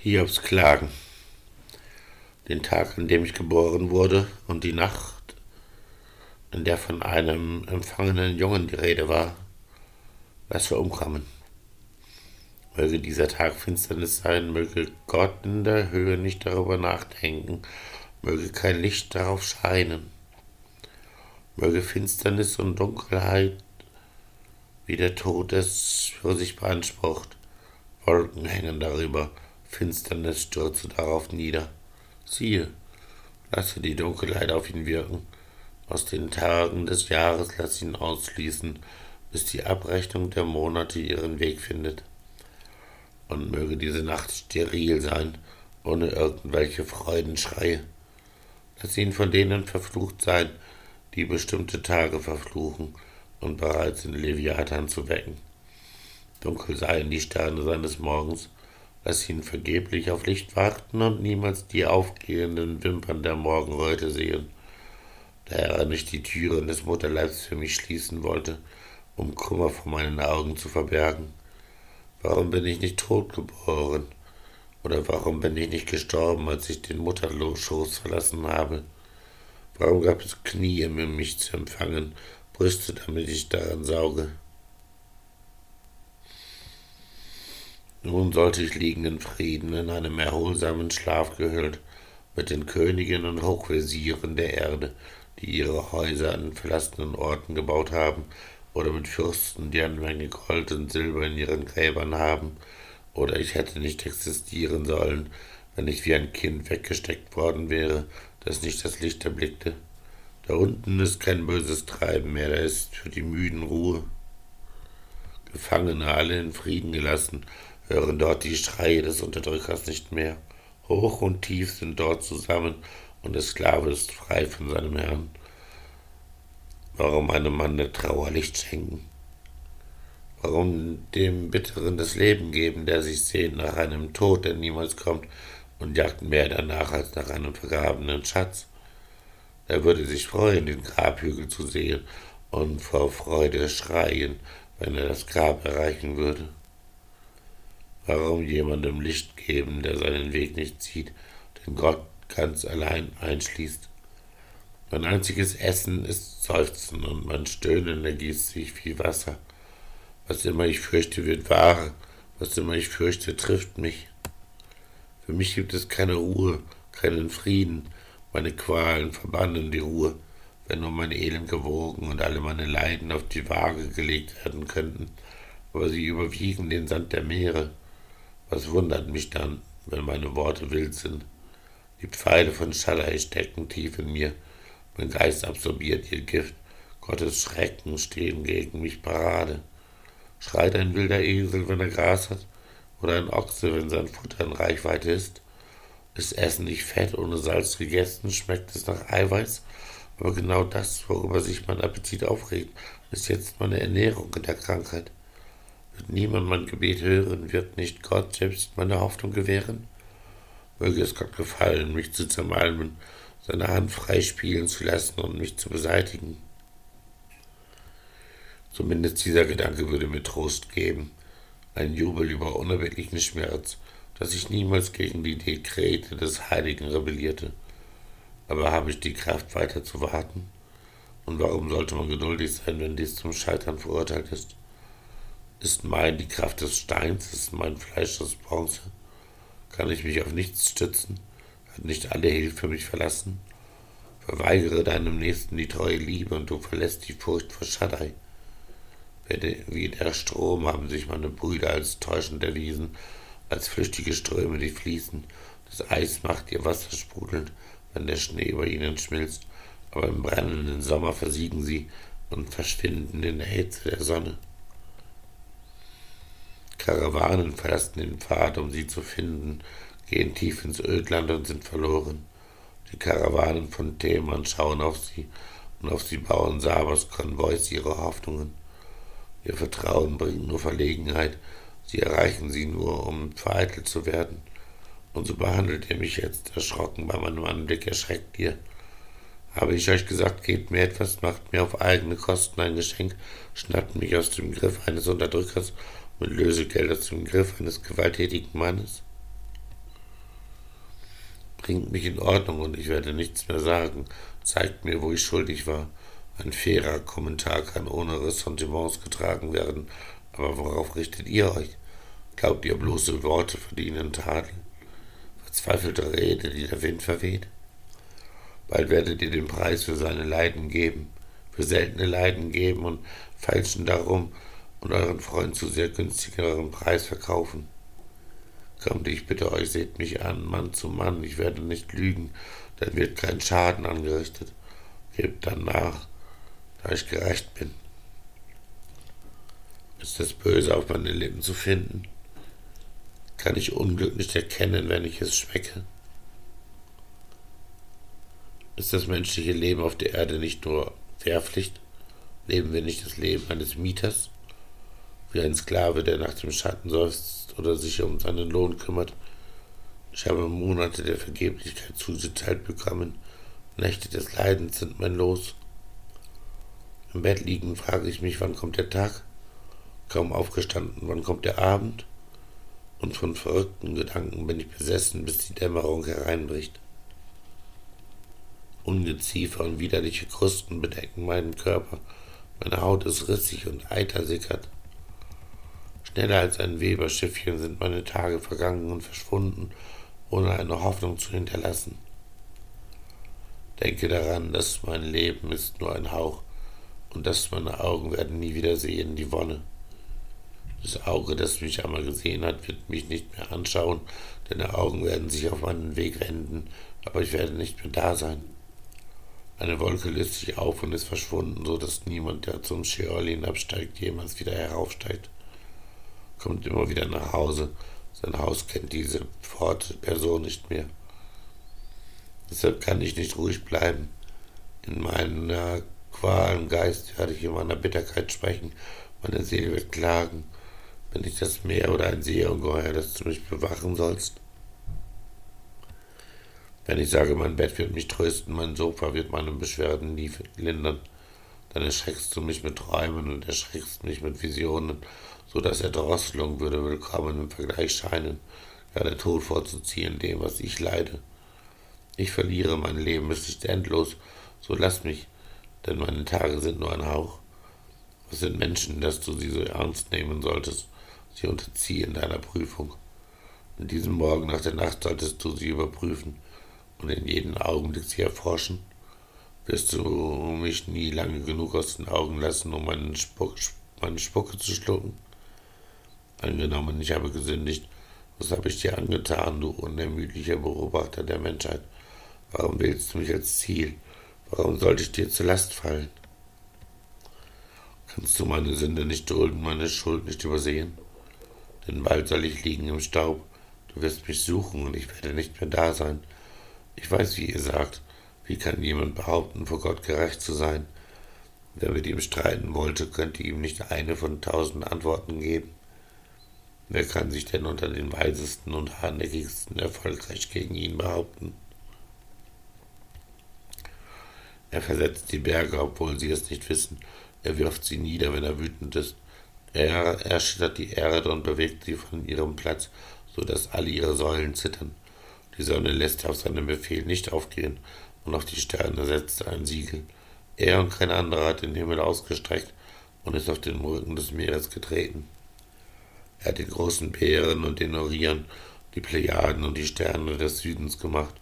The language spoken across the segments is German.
Hiobs Klagen. Den Tag, an dem ich geboren wurde und die Nacht, in der von einem empfangenen Jungen die Rede war, lass wir umkommen. Möge dieser Tag Finsternis sein, möge Gott in der Höhe nicht darüber nachdenken, möge kein Licht darauf scheinen, möge Finsternis und Dunkelheit, wie der Tod es für sich beansprucht, Wolken hängen darüber, Finsternis stürze darauf nieder. Siehe, lasse die Dunkelheit auf ihn wirken. Aus den Tagen des Jahres lass ihn ausschließen, bis die Abrechnung der Monate ihren Weg findet. Und möge diese Nacht steril sein, ohne irgendwelche Freudenschreie. Lass ihn von denen verflucht sein, die bestimmte Tage verfluchen und bereit sind, Leviathan zu wecken. Dunkel seien die Sterne seines Morgens, lass ihn vergeblich auf Licht warten und niemals die aufgehenden Wimpern der Morgenröte sehen, da er nicht die Türen des Mutterleibs für mich schließen wollte, um Kummer vor meinen Augen zu verbergen. Warum bin ich nicht tot geboren? Oder warum bin ich nicht gestorben, als ich den Mutterschoß verlassen habe? Warum gab es Knie, um mich zu empfangen, Brüste, damit ich daran sauge? Nun sollte ich liegen in Frieden, in einem erholsamen Schlaf gehüllt, mit den Königen und Hochwesieren der Erde, die ihre Häuser an verlassenen Orten gebaut haben, oder mit Fürsten, die eine Menge Gold und Silber in ihren Gräbern haben, oder ich hätte nicht existieren sollen, wenn ich wie ein Kind weggesteckt worden wäre, das nicht das Licht erblickte. Da unten ist kein böses Treiben mehr, da ist für die Müden Ruhe. Gefangene alle in Frieden gelassen, hören dort die Schreie des Unterdrückers nicht mehr. Hoch und tief sind dort zusammen, und der Sklave ist frei von seinem Herrn. Warum einem Mann der Trauer Licht schenken? Warum dem Bitteren das Leben geben, der sich sehnt nach einem Tod, der niemals kommt, und jagt mehr danach als nach einem vergrabenen Schatz? Er würde sich freuen, den Grabhügel zu sehen und vor Freude schreien, wenn er das Grab erreichen würde. Warum jemandem Licht geben, der seinen Weg nicht sieht, den Gott ganz allein einschließt? Mein einziges Essen ist Seufzen und mein Stöhnen ergießt sich wie Wasser. Was immer ich fürchte, wird wahr, was immer ich fürchte, trifft mich. Für mich gibt es keine Ruhe, keinen Frieden, meine Qualen verbannen die Ruhe, wenn nur mein Elend gewogen und alle meine Leiden auf die Waage gelegt werden könnten, aber sie überwiegen den Sand der Meere. Was wundert mich dann, wenn meine Worte wild sind? Die Pfeile von Schallei stecken tief in mir. Mein Geist absorbiert ihr Gift. Gottes Schrecken stehen gegen mich Parade. Schreit ein wilder Esel, wenn er Gras hat, oder ein Ochse, wenn sein Futter in Reichweite ist? Ist Essen nicht fett ohne Salz gegessen, schmeckt es nach Eiweiß? Aber genau das, worüber sich mein Appetit aufregt, ist jetzt meine Ernährung in der Krankheit. Niemand mein Gebet hören, wird nicht Gott selbst meine Hoffnung gewähren? Möge es Gott gefallen, mich zu zermalmen, seine Hand freispielen zu lassen und mich zu beseitigen. Zumindest dieser Gedanke würde mir Trost geben, ein Jubel über unerbittlichen Schmerz, dass ich niemals gegen die Dekrete des Heiligen rebellierte. Aber habe ich die Kraft, weiter zu warten? Und warum sollte man geduldig sein, wenn dies zum Scheitern verurteilt ist? Ist mein die Kraft des Steins, ist mein Fleisch das Bronze? Kann ich mich auf nichts stützen? Hat nicht alle Hilfe mich verlassen? Verweigere deinem Nächsten die treue Liebe und du verlässt die Furcht vor Shaddai. Wie der Strom haben sich meine Brüder als täuschend erwiesen, als flüchtige Ströme, die fließen. Das Eis macht ihr Wasser sprudelnd, wenn der Schnee über ihnen schmilzt, aber im brennenden Sommer versiegen sie und verschwinden in der Hitze der Sonne. Karawanen verlassen den Pfad, um sie zu finden, gehen tief ins Ödland und sind verloren. Die Karawanen von Theman schauen auf sie, und auf sie bauen Sabas Konvois ihre Hoffnungen. Ihr Vertrauen bringt nur Verlegenheit, sie erreichen sie nur, um vereitelt zu werden. Und so behandelt ihr mich jetzt, erschrocken bei meinem Anblick, erschreckt ihr. Habe ich euch gesagt, gebt mir etwas, macht mir auf eigene Kosten ein Geschenk, schnappt mich aus dem Griff eines Unterdrückers mit Lösegeld aus dem Griff eines gewalttätigen Mannes? Bringt mich in Ordnung und ich werde nichts mehr sagen. Zeigt mir, wo ich schuldig war. Ein fairer Kommentar kann ohne Ressentiments getragen werden. Aber worauf richtet ihr euch? Glaubt ihr bloße Worte verdienen Tadel? Verzweifelte Rede, die der Wind verweht? Bald werdet ihr den Preis für seine Leiden geben, für seltene Leiden geben und feilschen darum und euren Freund zu sehr günstigeren Preis verkaufen. Kommt, ich bitte euch, seht mich an, Mann zu Mann, ich werde nicht lügen, dann wird kein Schaden angerichtet. Gebt dann nach, da ich gerecht bin. Ist das Böse auf meine Lippen zu finden? Kann ich Unglück nicht erkennen, wenn ich es schmecke? Ist das menschliche Leben auf der Erde nicht nur Wehrpflicht? Leben wir nicht das Leben eines Mieters? Wie ein Sklave, der nach dem Schatten seufzt oder sich um seinen Lohn kümmert. Ich habe Monate der Vergeblichkeit zugeteilt bekommen. Nächte des Leidens sind mein Los. Im Bett liegen frage ich mich, wann kommt der Tag? Kaum aufgestanden, wann kommt der Abend? Und von verrückten Gedanken bin ich besessen, bis die Dämmerung hereinbricht. Ungeziefer und widerliche Krusten bedecken meinen Körper. Meine Haut ist rissig und Eiter sickert. Schneller als ein Weberschiffchen sind meine Tage vergangen und verschwunden, ohne eine Hoffnung zu hinterlassen. Denke daran, dass mein Leben ist nur ein Hauch und dass meine Augen werden nie wieder sehen die Wonne. Das Auge, das mich einmal gesehen hat, wird mich nicht mehr anschauen, denn die Augen werden sich auf meinen Weg wenden, aber ich werde nicht mehr da sein. Eine Wolke löst sich auf und ist verschwunden, so dass niemand, der zum Scheol hinabsteigt, jemals wieder heraufsteigt. Kommt immer wieder nach Hause. Sein Haus kennt diese Person nicht mehr. Deshalb kann ich nicht ruhig bleiben. In meiner Qual im Geist werde ich in meiner Bitterkeit sprechen. Meine Seele wird klagen. Bin ich das Meer oder ein Seeungeheuer, das du mich bewachen sollst? Wenn ich sage, mein Bett wird mich trösten, mein Sofa wird meine Beschwerden nie lindern, dann erschreckst du mich mit Träumen und erschreckst mich mit Visionen, so dass Erdrosselung würde willkommen im Vergleich scheinen, ja der Tod vorzuziehen dem, was ich leide. Ich verliere, mein Leben ist nicht endlos, so lass mich, denn meine Tage sind nur ein Hauch. Was sind Menschen, dass du sie so ernst nehmen solltest? Sie unterziehen deiner Prüfung. In diesem Morgen nach der Nacht solltest du sie überprüfen und in jedem Augenblick sie erforschen. Wirst du mich nie lange genug aus den Augen lassen, um meinen Spuck, meine Spucke zu schlucken? Angenommen, ich habe gesündigt. Was habe ich dir angetan, du unermüdlicher Beobachter der Menschheit? Warum wählst du mich als Ziel? Warum sollte ich dir zur Last fallen? Kannst du meine Sünde nicht dulden, meine Schuld nicht übersehen? denn bald soll ich liegen im Staub. Du wirst mich suchen und ich werde nicht mehr da sein. Ich weiß, wie ihr sagt, wie kann jemand behaupten, vor Gott gerecht zu sein? Wer mit ihm streiten wollte, könnte ihm nicht eine von tausend Antworten geben. Wer kann sich denn unter den weisesten und hartnäckigsten erfolgreich gegen ihn behaupten? Er versetzt die Berge, obwohl sie es nicht wissen. Er wirft sie nieder, wenn er wütend ist. Er erschüttert die Erde und bewegt sie von ihrem Platz, so dass alle ihre Säulen zittern. Die Sonne lässt auf seinen Befehl nicht aufgehen, und auf die Sterne setzt ein Siegel. Er und kein anderer hat den Himmel ausgestreckt und ist auf den Rücken des Meeres getreten. Er hat den großen Bären und den Orion, die Plejaden und die Sterne des Südens gemacht.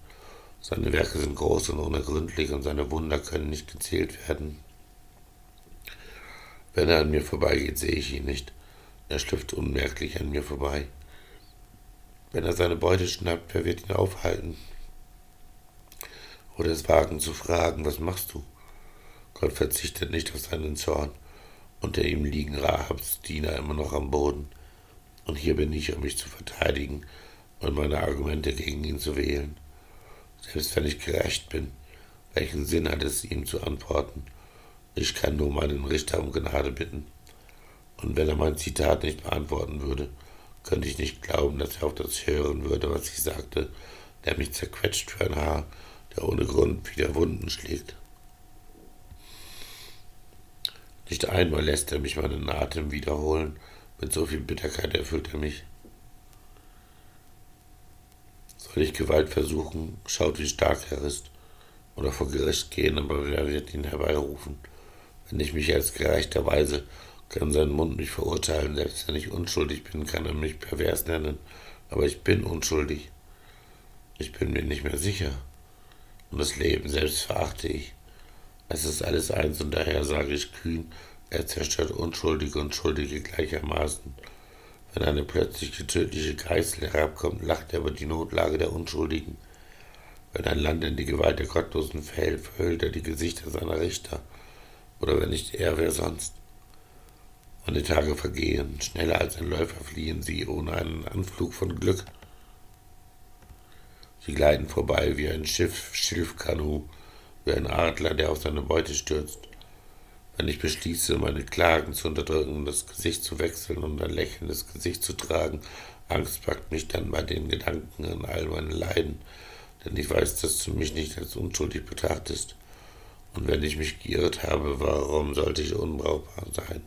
Seine Werke sind groß und unergründlich und seine Wunder können nicht gezählt werden. Wenn er an mir vorbeigeht, sehe ich ihn nicht. Er schlüpft unmerklich an mir vorbei. Wenn er seine Beute schnappt, wer wird ihn aufhalten? Oder es wagen zu fragen, was machst du? Gott verzichtet nicht auf seinen Zorn. Unter ihm liegen Rahabs Diener immer noch am Boden. Und hier bin ich, um mich zu verteidigen und meine Argumente gegen ihn zu wählen. Selbst wenn ich gerecht bin, welchen Sinn hat es, ihm zu antworten? Ich kann nur meinen Richter um Gnade bitten. Und wenn er mein Zitat nicht beantworten würde, könnte ich nicht glauben, dass er auf das hören würde, was ich sagte, der mich zerquetscht für ein Haar, der ohne Grund wieder Wunden schlägt. Nicht einmal lässt er mich meinen Atem wiederholen, mit so viel Bitterkeit erfüllt er mich. Soll ich Gewalt versuchen, schaut, wie stark er ist. Oder vor Gericht gehen, aber wer wird ihn herbeirufen? Wenn ich mich als gerechterweise kann sein Mund mich verurteilen, selbst wenn ich unschuldig bin, kann er mich pervers nennen, aber ich bin unschuldig. Ich bin mir nicht mehr sicher. Und das Leben selbst verachte ich. Es ist alles eins und daher sage ich kühn, er zerstört Unschuldige und Schuldige gleichermaßen. Wenn eine plötzliche tödliche Geißel herabkommt, lacht er über die Notlage der Unschuldigen. Wenn ein Land in die Gewalt der Gottlosen fällt, verhüllt er die Gesichter seiner Richter. Oder wenn nicht er, wer sonst? Die Tage vergehen, schneller als ein Läufer fliehen sie, ohne einen Anflug von Glück. Sie gleiten vorbei wie ein Schiff, Schilfkanu, wie ein Adler, der auf seine Beute stürzt. Wenn ich beschließe, meine Klagen zu unterdrücken, das Gesicht zu wechseln und ein lächelndes Gesicht zu tragen, Angst packt mich dann bei den Gedanken an all meine Leiden, denn ich weiß, dass du mich nicht als unschuldig betrachtest. Und wenn ich mich geirrt habe, warum sollte ich unbrauchbar sein?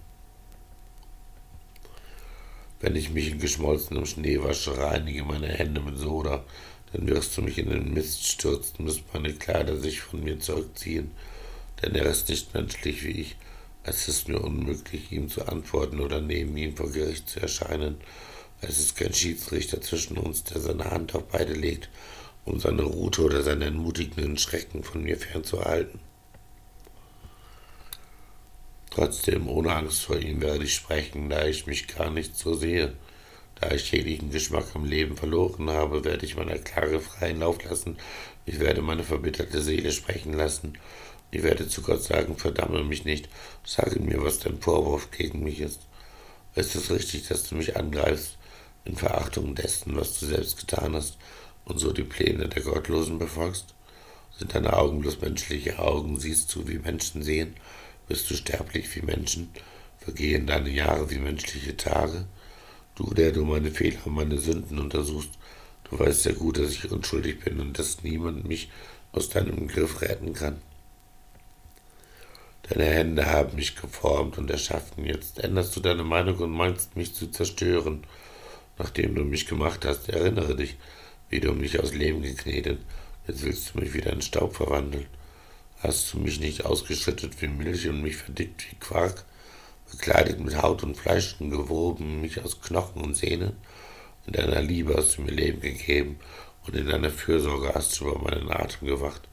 Wenn ich mich in geschmolzenem Schnee wasche, reinige meine Hände mit Soda, dann wirst du mich in den Mist stürzen, müssen meine Kleider sich von mir zurückziehen, denn er ist nicht menschlich wie ich. Es ist mir unmöglich, ihm zu antworten oder neben ihm vor Gericht zu erscheinen. Es ist kein Schiedsrichter zwischen uns, der seine Hand auf beide legt, um seine Rute oder seinen entmutigenden Schrecken von mir fernzuhalten. Trotzdem, ohne Angst vor ihm werde ich sprechen, da ich mich gar nicht so sehe. Da ich jeglichen Geschmack am Leben verloren habe, werde ich meiner Klage freien Lauf lassen. Ich werde meine verbitterte Seele sprechen lassen. Ich werde zu Gott sagen, verdamme mich nicht. Sage mir, was dein Vorwurf gegen mich ist. Ist es richtig, dass du mich angreifst, in Verachtung dessen, was du selbst getan hast, und so die Pläne der Gottlosen befolgst? Sind deine Augen bloß menschliche Augen? Siehst du, wie Menschen sehen? Bist du sterblich wie Menschen? Vergehen deine Jahre wie menschliche Tage? Du, der du meine Fehler und meine Sünden untersuchst, du weißt sehr gut, dass ich unschuldig bin und dass niemand mich aus deinem Griff retten kann. Deine Hände haben mich geformt und erschaffen. Jetzt änderst du deine Meinung und meinst mich zu zerstören. Nachdem du mich gemacht hast, erinnere dich, wie du mich aus Lehm geknetet. Jetzt willst du mich wieder in Staub verwandeln. Hast du mich nicht ausgeschüttet wie Milch und mich verdickt wie Quark, bekleidet mit Haut und Fleisch und gewoben mich aus Knochen und Sehnen? In deiner Liebe hast du mir Leben gegeben und in deiner Fürsorge hast du über meinen Atem gewacht.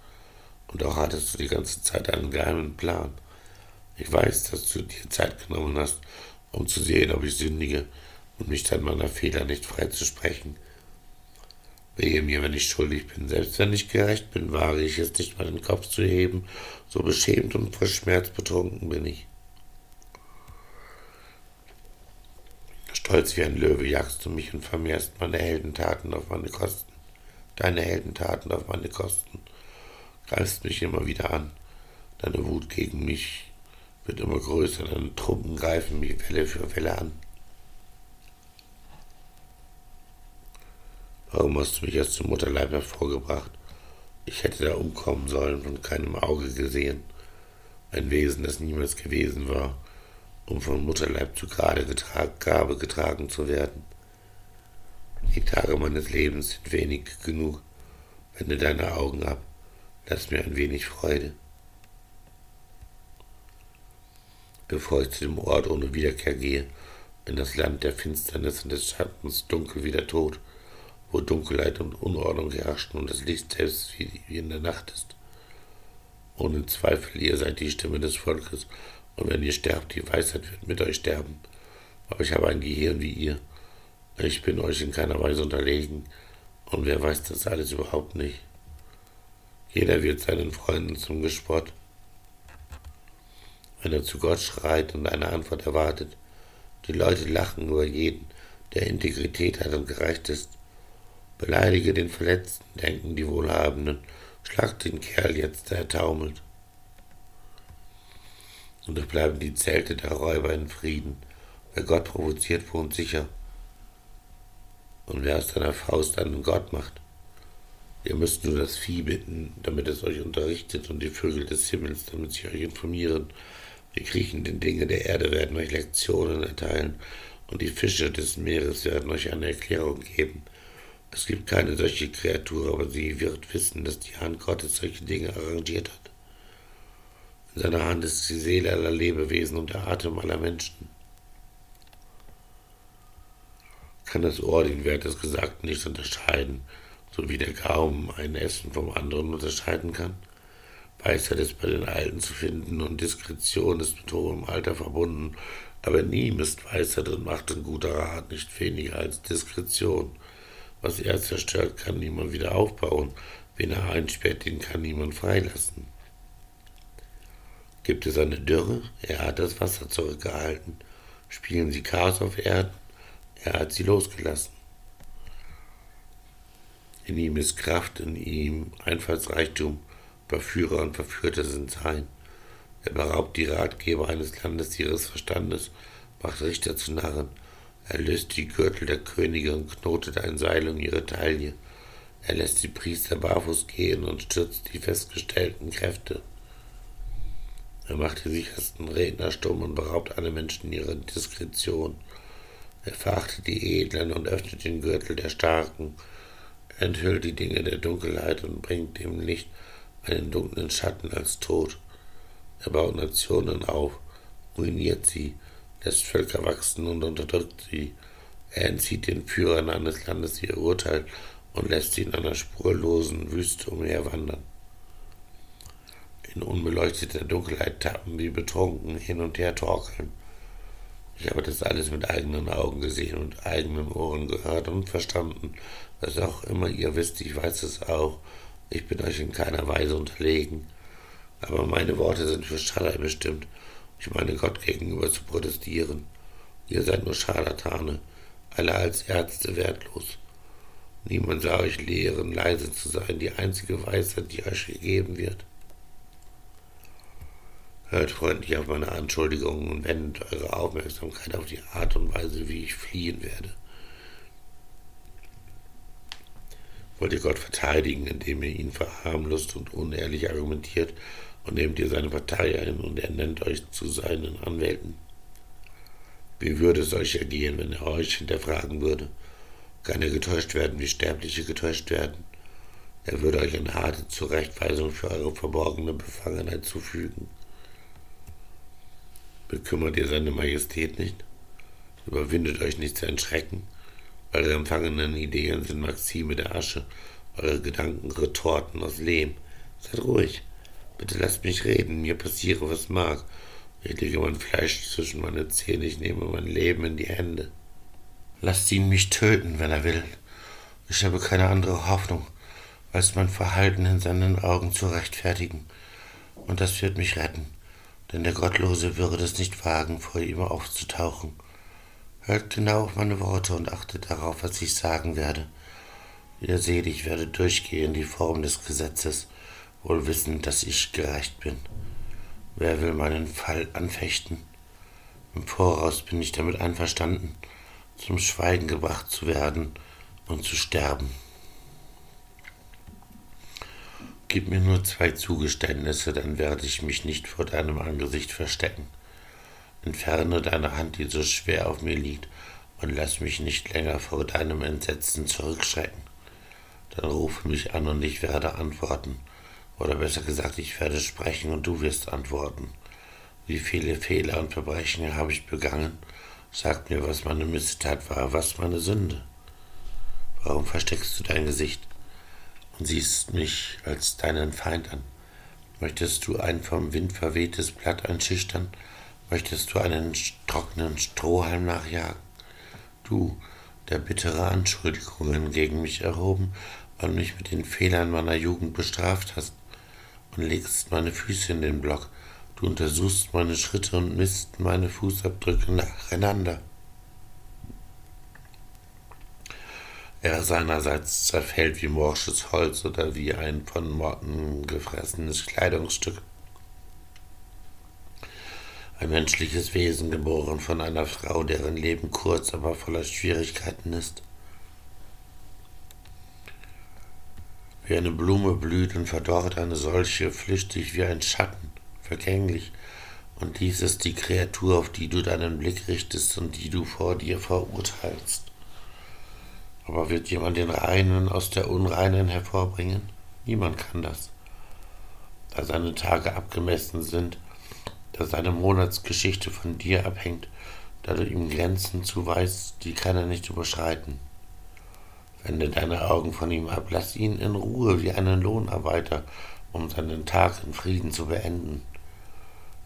Und auch hattest du die ganze Zeit einen geheimen Plan. Ich weiß, dass du dir Zeit genommen hast, um zu sehen, ob ich sündige und mich dann meiner Fehler nicht freizusprechen. Wehe mir, wenn ich schuldig bin. Selbst wenn ich gerecht bin, wage ich es nicht mal den Kopf zu heben. So beschämt und vor Schmerz betrunken bin ich. Stolz wie ein Löwe jagst du mich und vermehrst meine Heldentaten auf meine Kosten. Deine Heldentaten auf meine Kosten. Greifst mich immer wieder an. Deine Wut gegen mich wird immer größer. Deine Truppen greifen mich Welle für Welle an. Warum hast du mich aus dem Mutterleib hervorgebracht? Ich hätte da umkommen sollen und keinem Auge gesehen. Ein Wesen, das niemals gewesen war, um vom Mutterleib zu Grade getragen, Gabe getragen zu werden. Die Tage meines Lebens sind wenig genug. Wende deine Augen ab, lass mir ein wenig Freude. Bevor ich zu dem Ort ohne Wiederkehr gehe, in das Land der Finsternis und des Schattens, dunkel wie der Tod, wo Dunkelheit und Unordnung herrschen und das Licht selbst wie in der Nacht ist. Ohne Zweifel, ihr seid die Stimme des Volkes, und wenn ihr sterbt, die Weisheit wird mit euch sterben. Aber ich habe ein Gehirn wie ihr. Ich bin euch in keiner Weise unterlegen, und wer weiß das alles überhaupt nicht. Jeder wird seinen Freunden zum Gespott. Wenn er zu Gott schreit und eine Antwort erwartet, die Leute lachen über jeden, der Integrität hat und gerecht ist. Beleidige den Verletzten, denken die Wohlhabenden. Schlag den Kerl jetzt, der taumelt. Und es bleiben die Zelte der Räuber in Frieden. Wer Gott provoziert, wohnt sicher. Und wer aus seiner Faust einen Gott macht, ihr müsst nur das Vieh bitten, damit es euch unterrichtet, und die Vögel des Himmels, damit sie euch informieren. Die kriechenden Dinge der Erde werden euch Lektionen erteilen, und die Fische des Meeres werden euch eine Erklärung geben. Es gibt keine solche Kreatur, aber sie wird wissen, dass die Hand Gottes solche Dinge arrangiert hat. In seiner Hand ist die Seele aller Lebewesen und der Atem aller Menschen. Kann das Ohr den Wert des Gesagten nicht unterscheiden, so wie der Gaumen ein Essen vom anderen unterscheiden kann? Weisheit ist bei den Alten zu finden und Diskretion ist mit hohem Alter verbunden, aber in ihm ist Weisheit und Macht und guter Rat nicht weniger als Diskretion. Was er zerstört, kann niemand wieder aufbauen, wen er einsperrt, den kann niemand freilassen. Gibt es eine Dürre? Er hat das Wasser zurückgehalten. Spielen sie Chaos auf Erden? Er hat sie losgelassen. In ihm ist Kraft, in ihm Einfallsreichtum, Verführer und Verführte sind sein. Er beraubt die Ratgeber eines Landes ihres Verstandes, macht Richter zu Narren. Er löst die Gürtel der Könige und knotet ein Seil um ihre Taille. Er lässt die Priester barfuß gehen und stürzt die festgestellten Kräfte. Er macht die sichersten Redner stumm und beraubt alle Menschen ihrer Diskretion. Er verachtet die Edlen und öffnet den Gürtel der Starken. Enthüllt die Dinge der Dunkelheit und bringt dem Licht einen dunklen Schatten als Tod. Er baut Nationen auf, ruiniert sie, lässt Völker wachsen und unterdrückt sie. Er entzieht den Führern eines Landes ihr Urteil und lässt sie in einer spurlosen Wüste umherwandern. In unbeleuchteter Dunkelheit tappen wie betrunken hin und her torkeln. Ich habe das alles mit eigenen Augen gesehen und eigenen Ohren gehört und verstanden. Was auch immer ihr wisst, ich weiß es auch. Ich bin euch in keiner Weise unterlegen. Aber meine Worte sind für Schalai bestimmt. Ich meine Gott gegenüber zu protestieren. Ihr seid nur Scharlatane, alle als Ärzte wertlos. Niemand sah euch lehren, leise zu sein, die einzige Weisheit, die euch gegeben wird. Hört freundlich auf meine Anschuldigungen und wendet eure Aufmerksamkeit auf die Art und Weise, wie ich fliehen werde. Wollt ihr Gott verteidigen, indem ihr ihn verharmlost und unehrlich argumentiert und nehmt ihr seine Partei ein und er nennt euch zu seinen Anwälten? Wie würde es euch ergehen, wenn er euch hinterfragen würde? Kann er getäuscht werden, wie Sterbliche getäuscht werden? Er würde euch eine harte Zurechtweisung für eure verborgene Befangenheit zufügen. Bekümmert ihr seine Majestät nicht? Überwindet euch nicht sein Schrecken? Eure empfangenen Ideen sind Maxime der Asche, eure Gedanken Retorten aus Lehm. Seid ruhig. Bitte lasst mich reden, mir passiere, was mag. Ich lege mein Fleisch zwischen meine Zähne, ich nehme mein Leben in die Hände. Lasst ihn mich töten, wenn er will. Ich habe keine andere Hoffnung, als mein Verhalten in seinen Augen zu rechtfertigen. Und das wird mich retten, denn der Gottlose würde es nicht wagen, vor ihm aufzutauchen. Hört genau auf meine Worte und achtet darauf, was ich sagen werde. Ihr seht, ich werde durchgehen die Form des Gesetzes, wohl wissend, dass ich gerecht bin. Wer will meinen Fall anfechten? Im Voraus bin ich damit einverstanden, zum Schweigen gebracht zu werden und zu sterben. Gib mir nur zwei Zugeständnisse, dann werde ich mich nicht vor deinem Angesicht verstecken. Entferne deine Hand, die so schwer auf mir liegt, und lass mich nicht länger vor deinem Entsetzen zurückschrecken. Dann rufe mich an und ich werde antworten. Oder besser gesagt, ich werde sprechen und du wirst antworten. Wie viele Fehler und Verbrechen habe ich begangen? Sag mir, was meine Missetat war, was meine Sünde. Warum versteckst du dein Gesicht und siehst mich als deinen Feind an? Möchtest du ein vom Wind verwehtes Blatt einschüchtern Möchtest du einen trockenen Strohhalm nachjagen? Du, der bittere Anschuldigungen gegen mich erhoben und mich mit den Fehlern meiner Jugend bestraft hast, und legst meine Füße in den Block, du untersuchst meine Schritte und misst meine Fußabdrücke nacheinander. Er seinerseits zerfällt wie morsches Holz oder wie ein von Motten gefressenes Kleidungsstück ein menschliches Wesen geboren von einer Frau, deren Leben kurz, aber voller Schwierigkeiten ist. Wie eine Blume blüht und verdorrt eine solche, flüchtig wie ein Schatten, vergänglich, und dies ist die Kreatur, auf die du deinen Blick richtest und die du vor dir verurteilst. Aber wird jemand den Reinen aus der Unreinen hervorbringen? Niemand kann das. Da seine Tage abgemessen sind, da seine Monatsgeschichte von dir abhängt, da du ihm Grenzen zuweist, die kann er nicht überschreiten. Wende deine Augen von ihm ab, lass ihn in Ruhe wie einen Lohnarbeiter, um seinen Tag in Frieden zu beenden.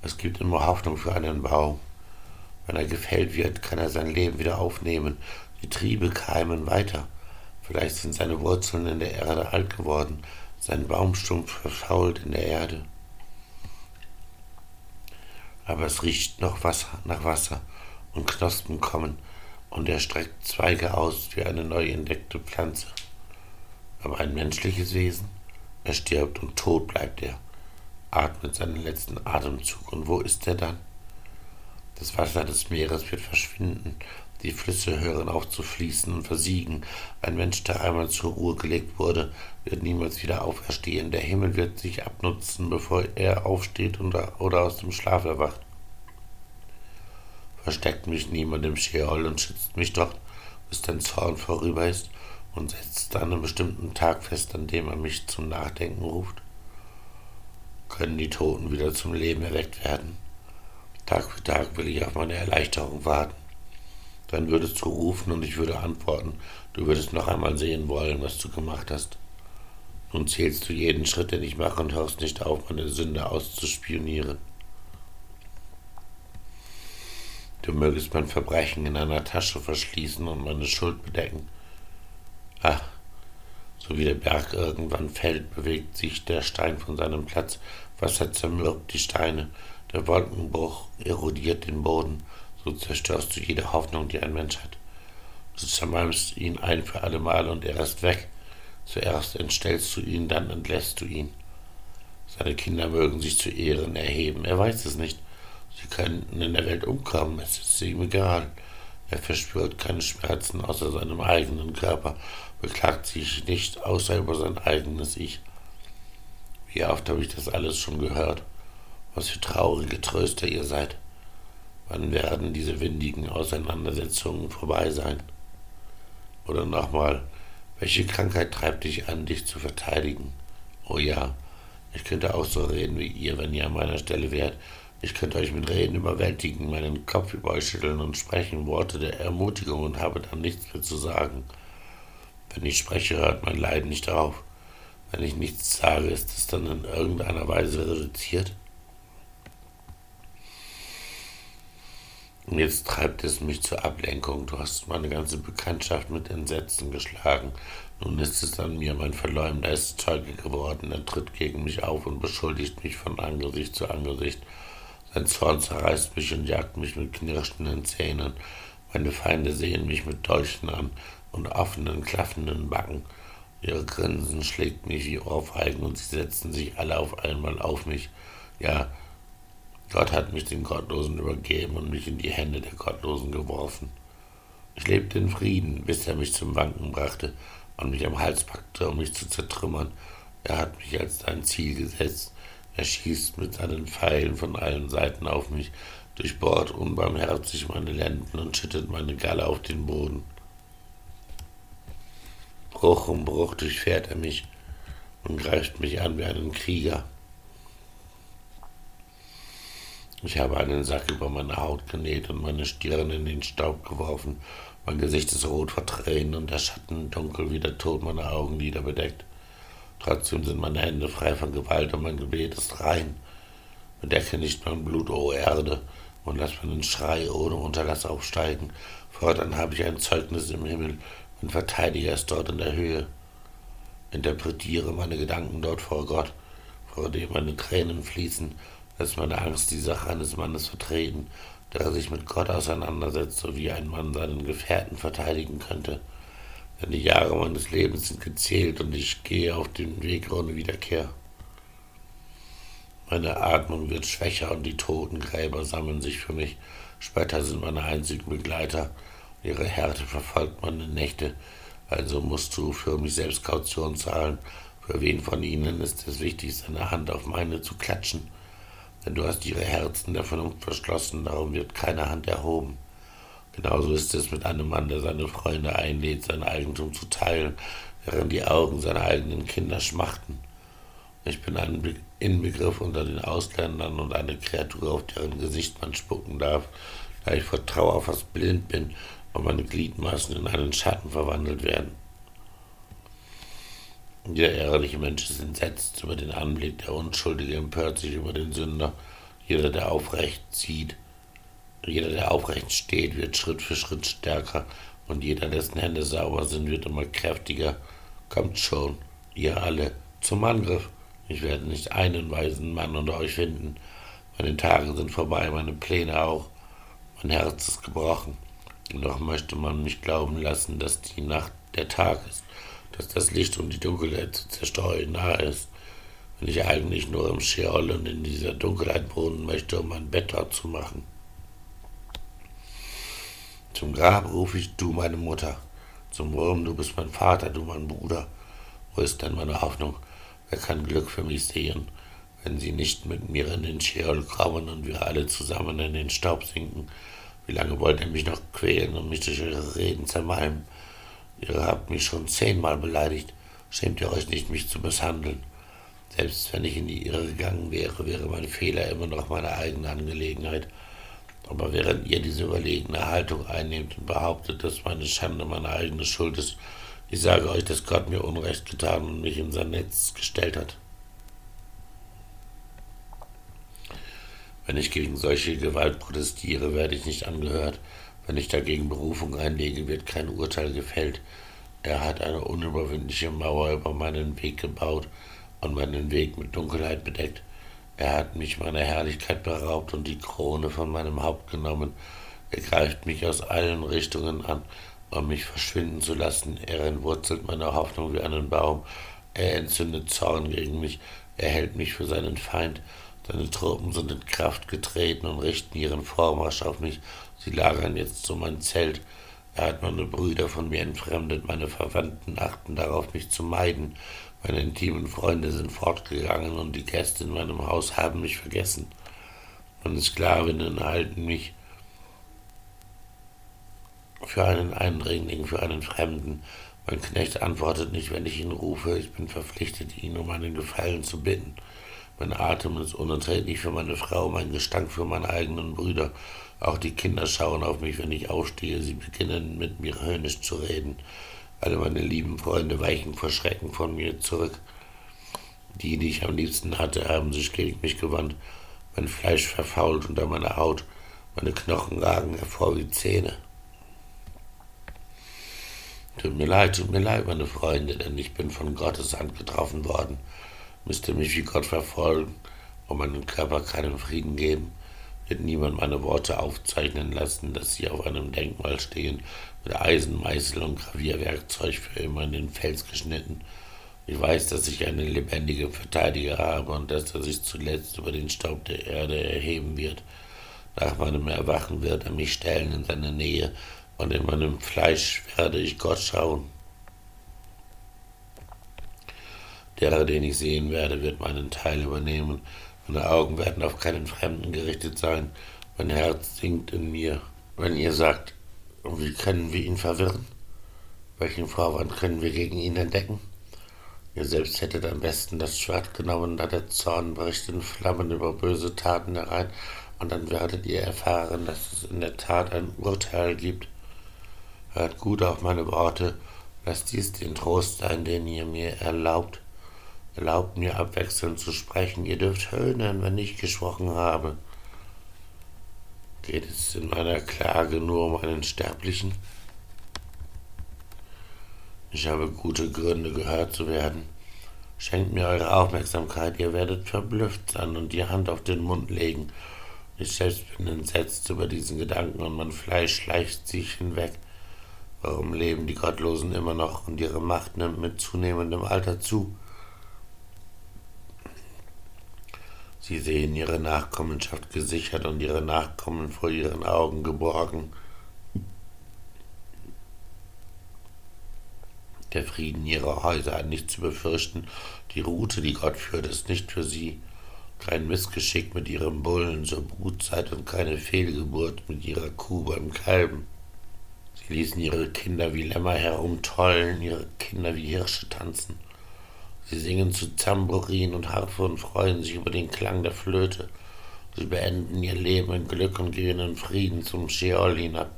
Es gibt immer Hoffnung für einen Baum. Wenn er gefällt wird, kann er sein Leben wieder aufnehmen. Die Triebe keimen weiter. Vielleicht sind seine Wurzeln in der Erde alt geworden, sein Baumstumpf verfault in der Erde. Aber es riecht noch Wasser, nach Wasser und Knospen kommen und er streckt Zweige aus wie eine neu entdeckte Pflanze. Aber ein menschliches Wesen, er stirbt und tot bleibt er, atmet seinen letzten Atemzug. Und wo ist er dann? Das Wasser des Meeres wird verschwinden, die Flüsse hören auf zu fließen und versiegen. Ein Mensch, der einmal zur Ruhe gelegt wurde, wird niemals wieder auferstehen. Der Himmel wird sich abnutzen, bevor er aufsteht oder aus dem Schlaf erwacht versteckt mich niemand im Scheol und schützt mich dort, bis dein Zorn vorüber ist und setzt an einem bestimmten Tag fest, an dem er mich zum Nachdenken ruft? Können die Toten wieder zum Leben erweckt werden? Tag für Tag will ich auf meine Erleichterung warten. Dann würdest du rufen und ich würde antworten, du würdest noch einmal sehen wollen, was du gemacht hast. Nun zählst du jeden Schritt, den ich mache und hörst nicht auf, meine Sünde auszuspionieren. Du mögest mein Verbrechen in einer Tasche verschließen und meine Schuld bedecken. Ach, so wie der Berg irgendwann fällt, bewegt sich der Stein von seinem Platz, Wasser zermürbt die Steine, der Wolkenbruch erodiert den Boden, so zerstörst du jede Hoffnung, die ein Mensch hat. Du zermalmst ihn ein für allemal und er ist weg. Zuerst entstellst du ihn, dann entlässt du ihn. Seine Kinder mögen sich zu Ehren erheben, er weiß es nicht. Sie könnten in der Welt umkommen, es ist ihm egal. Er verspürt keine Schmerzen außer seinem eigenen Körper, beklagt sich nicht außer über sein eigenes Ich. Wie oft habe ich das alles schon gehört? Was für traurige Tröster ihr seid. Wann werden diese windigen Auseinandersetzungen vorbei sein? Oder nochmal, welche Krankheit treibt dich an, dich zu verteidigen? Oh ja, ich könnte auch so reden wie ihr, wenn ihr an meiner Stelle wärt ich könnte euch mit Reden überwältigen, meinen Kopf über euch schütteln und sprechen Worte der Ermutigung und habe dann nichts mehr zu sagen. Wenn ich spreche, hört mein Leid nicht auf. Wenn ich nichts sage, ist es dann in irgendeiner Weise reduziert? Und jetzt treibt es mich zur Ablenkung. Du hast meine ganze Bekanntschaft mit Entsetzen geschlagen. Nun ist es an mir, mein Verleumder ist Zeuge geworden. Er tritt gegen mich auf und beschuldigt mich von Angesicht zu Angesicht. Sein Zorn zerreißt mich und jagt mich mit knirschenden Zähnen. Meine Feinde sehen mich mit Dolchen an und offenen, klaffenden Backen. Ihre Grinsen schlägt mich wie Ohrfeigen und sie setzen sich alle auf einmal auf mich. Ja, Gott hat mich den Gottlosen übergeben und mich in die Hände der Gottlosen geworfen. Ich lebte in Frieden, bis er mich zum Wanken brachte und mich am Hals packte, um mich zu zertrümmern. Er hat mich als sein Ziel gesetzt. Er schießt mit seinen Pfeilen von allen Seiten auf mich, durchbohrt unbarmherzig meine Lenden und schüttet meine Galle auf den Boden. Bruch um Bruch durchfährt er mich und greift mich an wie einen Krieger. Ich habe einen Sack über meine Haut genäht und meine Stirn in den Staub geworfen. Mein Gesicht ist rot vor Tränen und der Schatten dunkel wie der Tod meine Augenlider bedeckt. Trotzdem sind meine Hände frei von Gewalt und mein Gebet ist rein. Bedecke nicht mein Blut, o Erde, und lass meinen Schrei ohne Unterlass aufsteigen. Fortan habe ich ein Zeugnis im Himmel, mein Verteidiger ist dort in der Höhe. Interpretiere meine Gedanken dort vor Gott, vor dem meine Tränen fließen, lass meine Angst die Sache eines Mannes vertreten, der sich mit Gott auseinandersetzt, so wie ein Mann seinen Gefährten verteidigen könnte denn die Jahre meines Lebens sind gezählt und ich gehe auf den Weg ohne Wiederkehr. Meine Atmung wird schwächer und die Totengräber sammeln sich für mich. Später sind meine einzigen Begleiter. Ihre Härte verfolgt meine Nächte. Also musst du für mich selbst Kaution zahlen. Für wen von ihnen ist es wichtig, seine Hand auf meine zu klatschen? Denn du hast ihre Herzen der Vernunft verschlossen, darum wird keine Hand erhoben. Genauso ist es mit einem Mann, der seine Freunde einlädt, sein Eigentum zu teilen, während die Augen seiner eigenen Kinder schmachten. Ich bin ein Inbegriff unter den Ausländern und eine Kreatur, auf deren Gesicht man spucken darf, da ich vor Trauer fast blind bin und meine Gliedmaßen in einen Schatten verwandelt werden. Jeder ehrliche Mensch ist entsetzt über den Anblick, der Unschuldige empört sich über den Sünder, jeder, der aufrecht sieht, jeder, der aufrecht steht, wird Schritt für Schritt stärker und jeder, dessen Hände sauber sind, wird immer kräftiger. Kommt schon, ihr alle, zum Angriff. Ich werde nicht einen weisen Mann unter euch finden. Meine Tage sind vorbei, meine Pläne auch. Mein Herz ist gebrochen. Doch möchte man mich glauben lassen, dass die Nacht der Tag ist, dass das Licht und die Dunkelheit zu zerstreuen nahe ist. Wenn ich eigentlich nur im Scheol und in dieser Dunkelheit wohnen möchte, um mein Bett dort zu machen. Zum Grab rufe ich du, meine Mutter. Zum Wurm, du bist mein Vater, du mein Bruder. Wo ist denn meine Hoffnung? Wer kann Glück für mich sehen, wenn sie nicht mit mir in den Scheol kommen und wir alle zusammen in den Staub sinken? Wie lange wollt ihr mich noch quälen und mich durch eure Reden zermalmen? Ihr habt mich schon zehnmal beleidigt. Schämt ihr euch nicht, mich zu misshandeln? Selbst wenn ich in die Irre gegangen wäre, wäre mein Fehler immer noch meine eigene Angelegenheit. Aber während ihr diese überlegene Haltung einnehmt und behauptet, dass meine Schande meine eigene Schuld ist, ich sage euch, dass Gott mir Unrecht getan und mich in sein Netz gestellt hat. Wenn ich gegen solche Gewalt protestiere, werde ich nicht angehört. Wenn ich dagegen Berufung einlege, wird kein Urteil gefällt. Er hat eine unüberwindliche Mauer über meinen Weg gebaut und meinen Weg mit Dunkelheit bedeckt. Er hat mich meiner Herrlichkeit beraubt und die Krone von meinem Haupt genommen. Er greift mich aus allen Richtungen an, um mich verschwinden zu lassen. Er entwurzelt meine Hoffnung wie einen Baum. Er entzündet Zorn gegen mich. Er hält mich für seinen Feind. Seine Truppen sind in Kraft getreten und richten ihren Vormarsch auf mich. Sie lagern jetzt um mein Zelt. Er hat meine Brüder von mir entfremdet, meine Verwandten achten darauf, mich zu meiden. Meine intimen Freunde sind fortgegangen und die Gäste in meinem Haus haben mich vergessen. Meine Sklavinnen halten mich für einen Eindringling, für einen Fremden. Mein Knecht antwortet nicht, wenn ich ihn rufe. Ich bin verpflichtet, ihn um einen Gefallen zu bitten. Mein Atem ist unerträglich für meine Frau, mein Gestank für meine eigenen Brüder. Auch die Kinder schauen auf mich, wenn ich aufstehe. Sie beginnen mit mir höhnisch zu reden. Alle meine lieben Freunde weichen vor Schrecken von mir zurück. Die, die ich am liebsten hatte, haben sich gegen mich gewandt. Mein Fleisch verfault unter meiner Haut, meine Knochen ragen hervor wie Zähne. Tut mir leid, tut mir leid, meine Freunde, denn ich bin von Gottes Hand getroffen worden. Müsste mich wie Gott verfolgen und meinem Körper keinen Frieden geben wird niemand meine Worte aufzeichnen lassen, dass sie auf einem Denkmal stehen, mit Eisen, Meißel und Gravierwerkzeug für immer in den Fels geschnitten. Ich weiß, dass ich einen lebendigen Verteidiger habe und dass er sich zuletzt über den Staub der Erde erheben wird. Nach meinem Erwachen wird er mich stellen in seine Nähe, und in meinem Fleisch werde ich Gott schauen. Der, den ich sehen werde, wird meinen Teil übernehmen, meine Augen werden auf keinen Fremden gerichtet sein. Mein Herz sinkt in mir. Wenn ihr sagt, wie können wir ihn verwirren? Welchen Vorwand können wir gegen ihn entdecken? Ihr selbst hättet am besten das Schwert genommen, da der Zorn bricht in Flammen über böse Taten herein, und dann werdet ihr erfahren, dass es in der Tat ein Urteil gibt. Hört gut auf meine Worte, lasst dies den Trost sein, den ihr mir erlaubt. Erlaubt mir abwechselnd zu sprechen. Ihr dürft höhnen, wenn ich gesprochen habe. Geht es in meiner Klage nur um einen Sterblichen? Ich habe gute Gründe, gehört zu werden. Schenkt mir eure Aufmerksamkeit, ihr werdet verblüfft sein und die Hand auf den Mund legen. Ich selbst bin entsetzt über diesen Gedanken und mein Fleisch schleicht sich hinweg. Warum leben die Gottlosen immer noch und ihre Macht nimmt mit zunehmendem Alter zu? Sie sehen ihre Nachkommenschaft gesichert und ihre Nachkommen vor ihren Augen geborgen. Der Frieden ihrer Häuser hat nichts zu befürchten. Die Route, die Gott führt, ist nicht für sie. Kein Missgeschick mit ihrem Bullen zur Brutzeit und keine Fehlgeburt mit ihrer Kuh beim Kalben. Sie ließen ihre Kinder wie Lämmer herumtollen, ihre Kinder wie Hirsche tanzen. Sie singen zu Zambourin und Harfe und freuen sich über den Klang der Flöte. Sie beenden ihr Leben in Glück und gehen in Frieden zum Sheol hinab.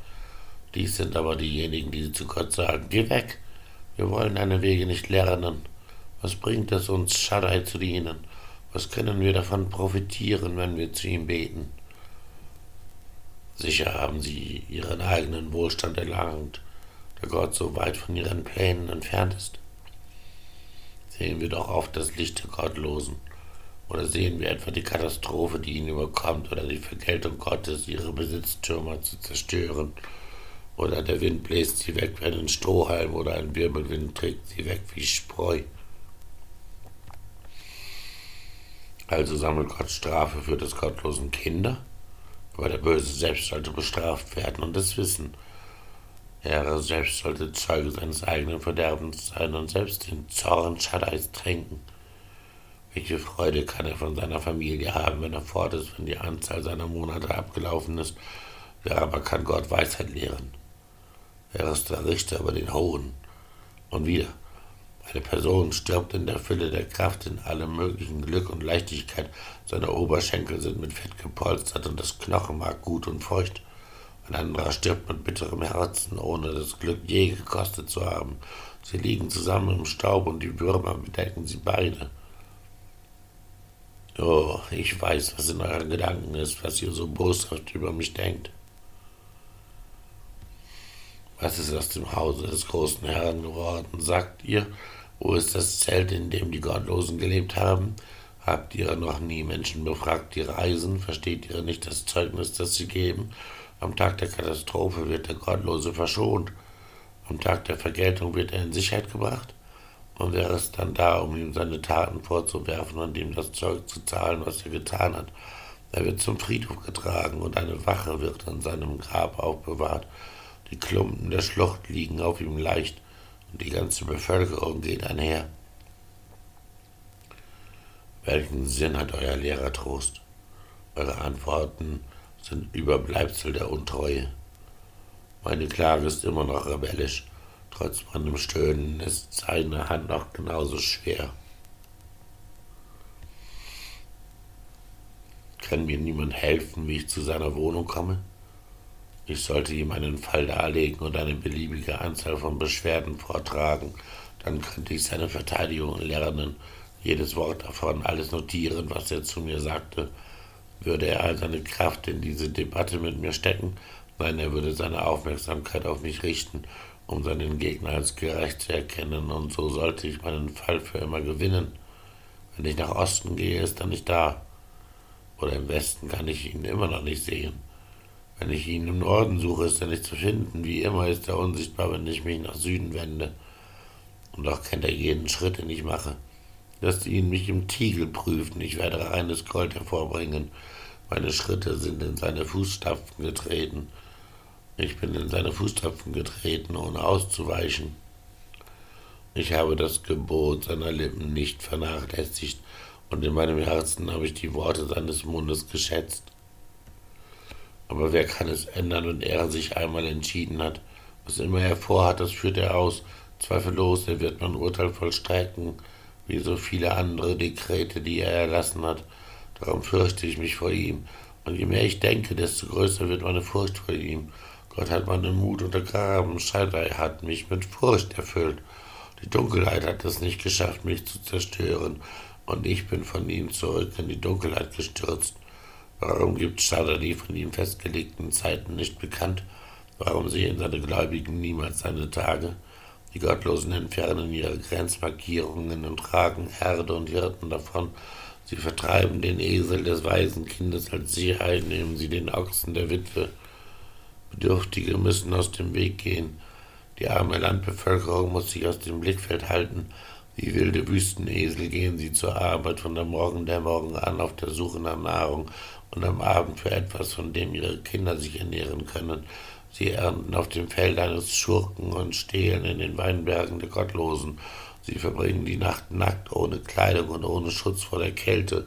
Dies sind aber diejenigen, die zu Gott sagen, geh weg, wir wollen deine Wege nicht lernen. Was bringt es uns, Shaddai zu dienen? Was können wir davon profitieren, wenn wir zu ihm beten? Sicher haben sie ihren eigenen Wohlstand erlangt, da Gott so weit von ihren Plänen entfernt ist. Sehen wir doch auf das Licht der Gottlosen. Oder sehen wir etwa die Katastrophe, die ihnen überkommt, oder die Vergeltung Gottes, ihre Besitztürmer zu zerstören oder der Wind bläst sie weg wie einen Strohhalm oder ein Wirbelwind trägt sie weg wie Spreu. Also sammelt Gott Strafe für des gottlosen Kinder, aber der Böse selbst sollte bestraft werden und es wissen. Er selbst sollte Zeuge seines eigenen Verderbens sein und selbst den Zorn Schaddais tränken. Welche Freude kann er von seiner Familie haben, wenn er fort ist, wenn die Anzahl seiner Monate abgelaufen ist? Wer aber kann Gott Weisheit lehren? Er ist der Richter über den Hohen. Und wieder, eine Person stirbt in der Fülle der Kraft, in allem möglichen Glück und Leichtigkeit. Seine Oberschenkel sind mit Fett gepolstert und das Knochenmark gut und feucht. Ein anderer stirbt mit bitterem Herzen, ohne das Glück je gekostet zu haben. Sie liegen zusammen im Staub und die Würmer bedecken sie beide. Oh, ich weiß, was in euren Gedanken ist, was ihr so boshaft über mich denkt. Was ist aus dem Hause des großen Herrn geworden? Sagt ihr, wo ist das Zelt, in dem die Gottlosen gelebt haben? Habt ihr noch nie Menschen befragt, die reisen? Versteht ihr nicht das Zeugnis, das sie geben? Am Tag der Katastrophe wird der Gottlose verschont. Am Tag der Vergeltung wird er in Sicherheit gebracht. Und wäre es dann da, um ihm seine Taten vorzuwerfen und ihm das Zeug zu zahlen, was er getan hat. Er wird zum Friedhof getragen und eine Wache wird an seinem Grab aufbewahrt. Die Klumpen der Schlucht liegen auf ihm leicht und die ganze Bevölkerung geht einher. Welchen Sinn hat euer Lehrer Trost? Eure Antworten sind Überbleibsel der Untreue. Meine Klage ist immer noch rebellisch. Trotz meinem Stöhnen ist seine Hand noch genauso schwer. Kann mir niemand helfen, wie ich zu seiner Wohnung komme? Ich sollte ihm einen Fall darlegen und eine beliebige Anzahl von Beschwerden vortragen, dann könnte ich seine Verteidigung lernen, jedes Wort davon, alles notieren, was er zu mir sagte. Würde er all seine Kraft in diese Debatte mit mir stecken? Nein, er würde seine Aufmerksamkeit auf mich richten, um seinen Gegner als gerecht zu erkennen, und so sollte ich meinen Fall für immer gewinnen. Wenn ich nach Osten gehe, ist er nicht da. Oder im Westen kann ich ihn immer noch nicht sehen. Wenn ich ihn im Norden suche, ist er nicht zu finden. Wie immer ist er unsichtbar, wenn ich mich nach Süden wende. Und doch kennt er jeden Schritt, den ich mache. Lasst ihn mich im Tiegel prüfen. Ich werde reines Gold hervorbringen. Meine Schritte sind in seine Fußstapfen getreten. Ich bin in seine Fußstapfen getreten, ohne auszuweichen. Ich habe das Gebot seiner Lippen nicht vernachlässigt, und in meinem Herzen habe ich die Worte seines Mundes geschätzt. Aber wer kann es ändern, wenn er sich einmal entschieden hat? Was immer er vorhat, das führt er aus. Zweifellos, er wird mein Urteil vollstrecken, wie so viele andere Dekrete, die er erlassen hat. Darum fürchte ich mich vor ihm. Und je mehr ich denke, desto größer wird meine Furcht vor ihm. Gott hat meinen Mut untergraben, Scheidei hat mich mit Furcht erfüllt. Die Dunkelheit hat es nicht geschafft, mich zu zerstören, und ich bin von ihm zurück in die Dunkelheit gestürzt. Warum gibt Schada die von ihm festgelegten Zeiten nicht bekannt? Warum sehen seine Gläubigen niemals seine Tage? Die Gottlosen entfernen ihre Grenzmarkierungen und tragen Herde und Hirten davon. Sie vertreiben den Esel des Waisenkindes als Sicherheit, nehmen sie den Ochsen der Witwe. Bedürftige müssen aus dem Weg gehen. Die arme Landbevölkerung muss sich aus dem Blickfeld halten. Wie wilde Wüstenesel gehen sie zur Arbeit von der Morgendämmerung an auf der Suche nach Nahrung und am Abend für etwas, von dem ihre Kinder sich ernähren können. Sie ernten auf dem Feld eines Schurken und stehlen in den Weinbergen der Gottlosen. Sie verbringen die Nacht nackt, ohne Kleidung und ohne Schutz vor der Kälte.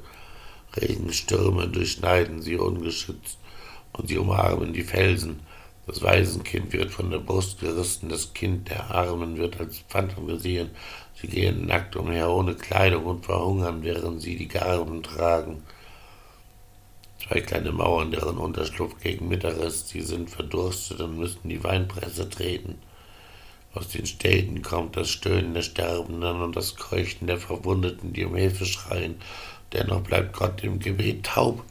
Regenstürme durchschneiden sie ungeschützt, und sie umarmen die Felsen. Das Waisenkind wird von der Brust gerissen, das Kind der Armen wird als Phantom gesehen. Sie gehen nackt umher, ohne Kleidung und verhungern, während sie die Garben tragen. Zwei kleine Mauern, deren Unterschlupf gegen Mittag ist, sie sind verdurstet und müssen die Weinpresse treten. Aus den Städten kommt das Stöhnen der Sterbenden und das Keuchen der Verwundeten, die um Hilfe schreien. Dennoch bleibt Gott im Gebet taub.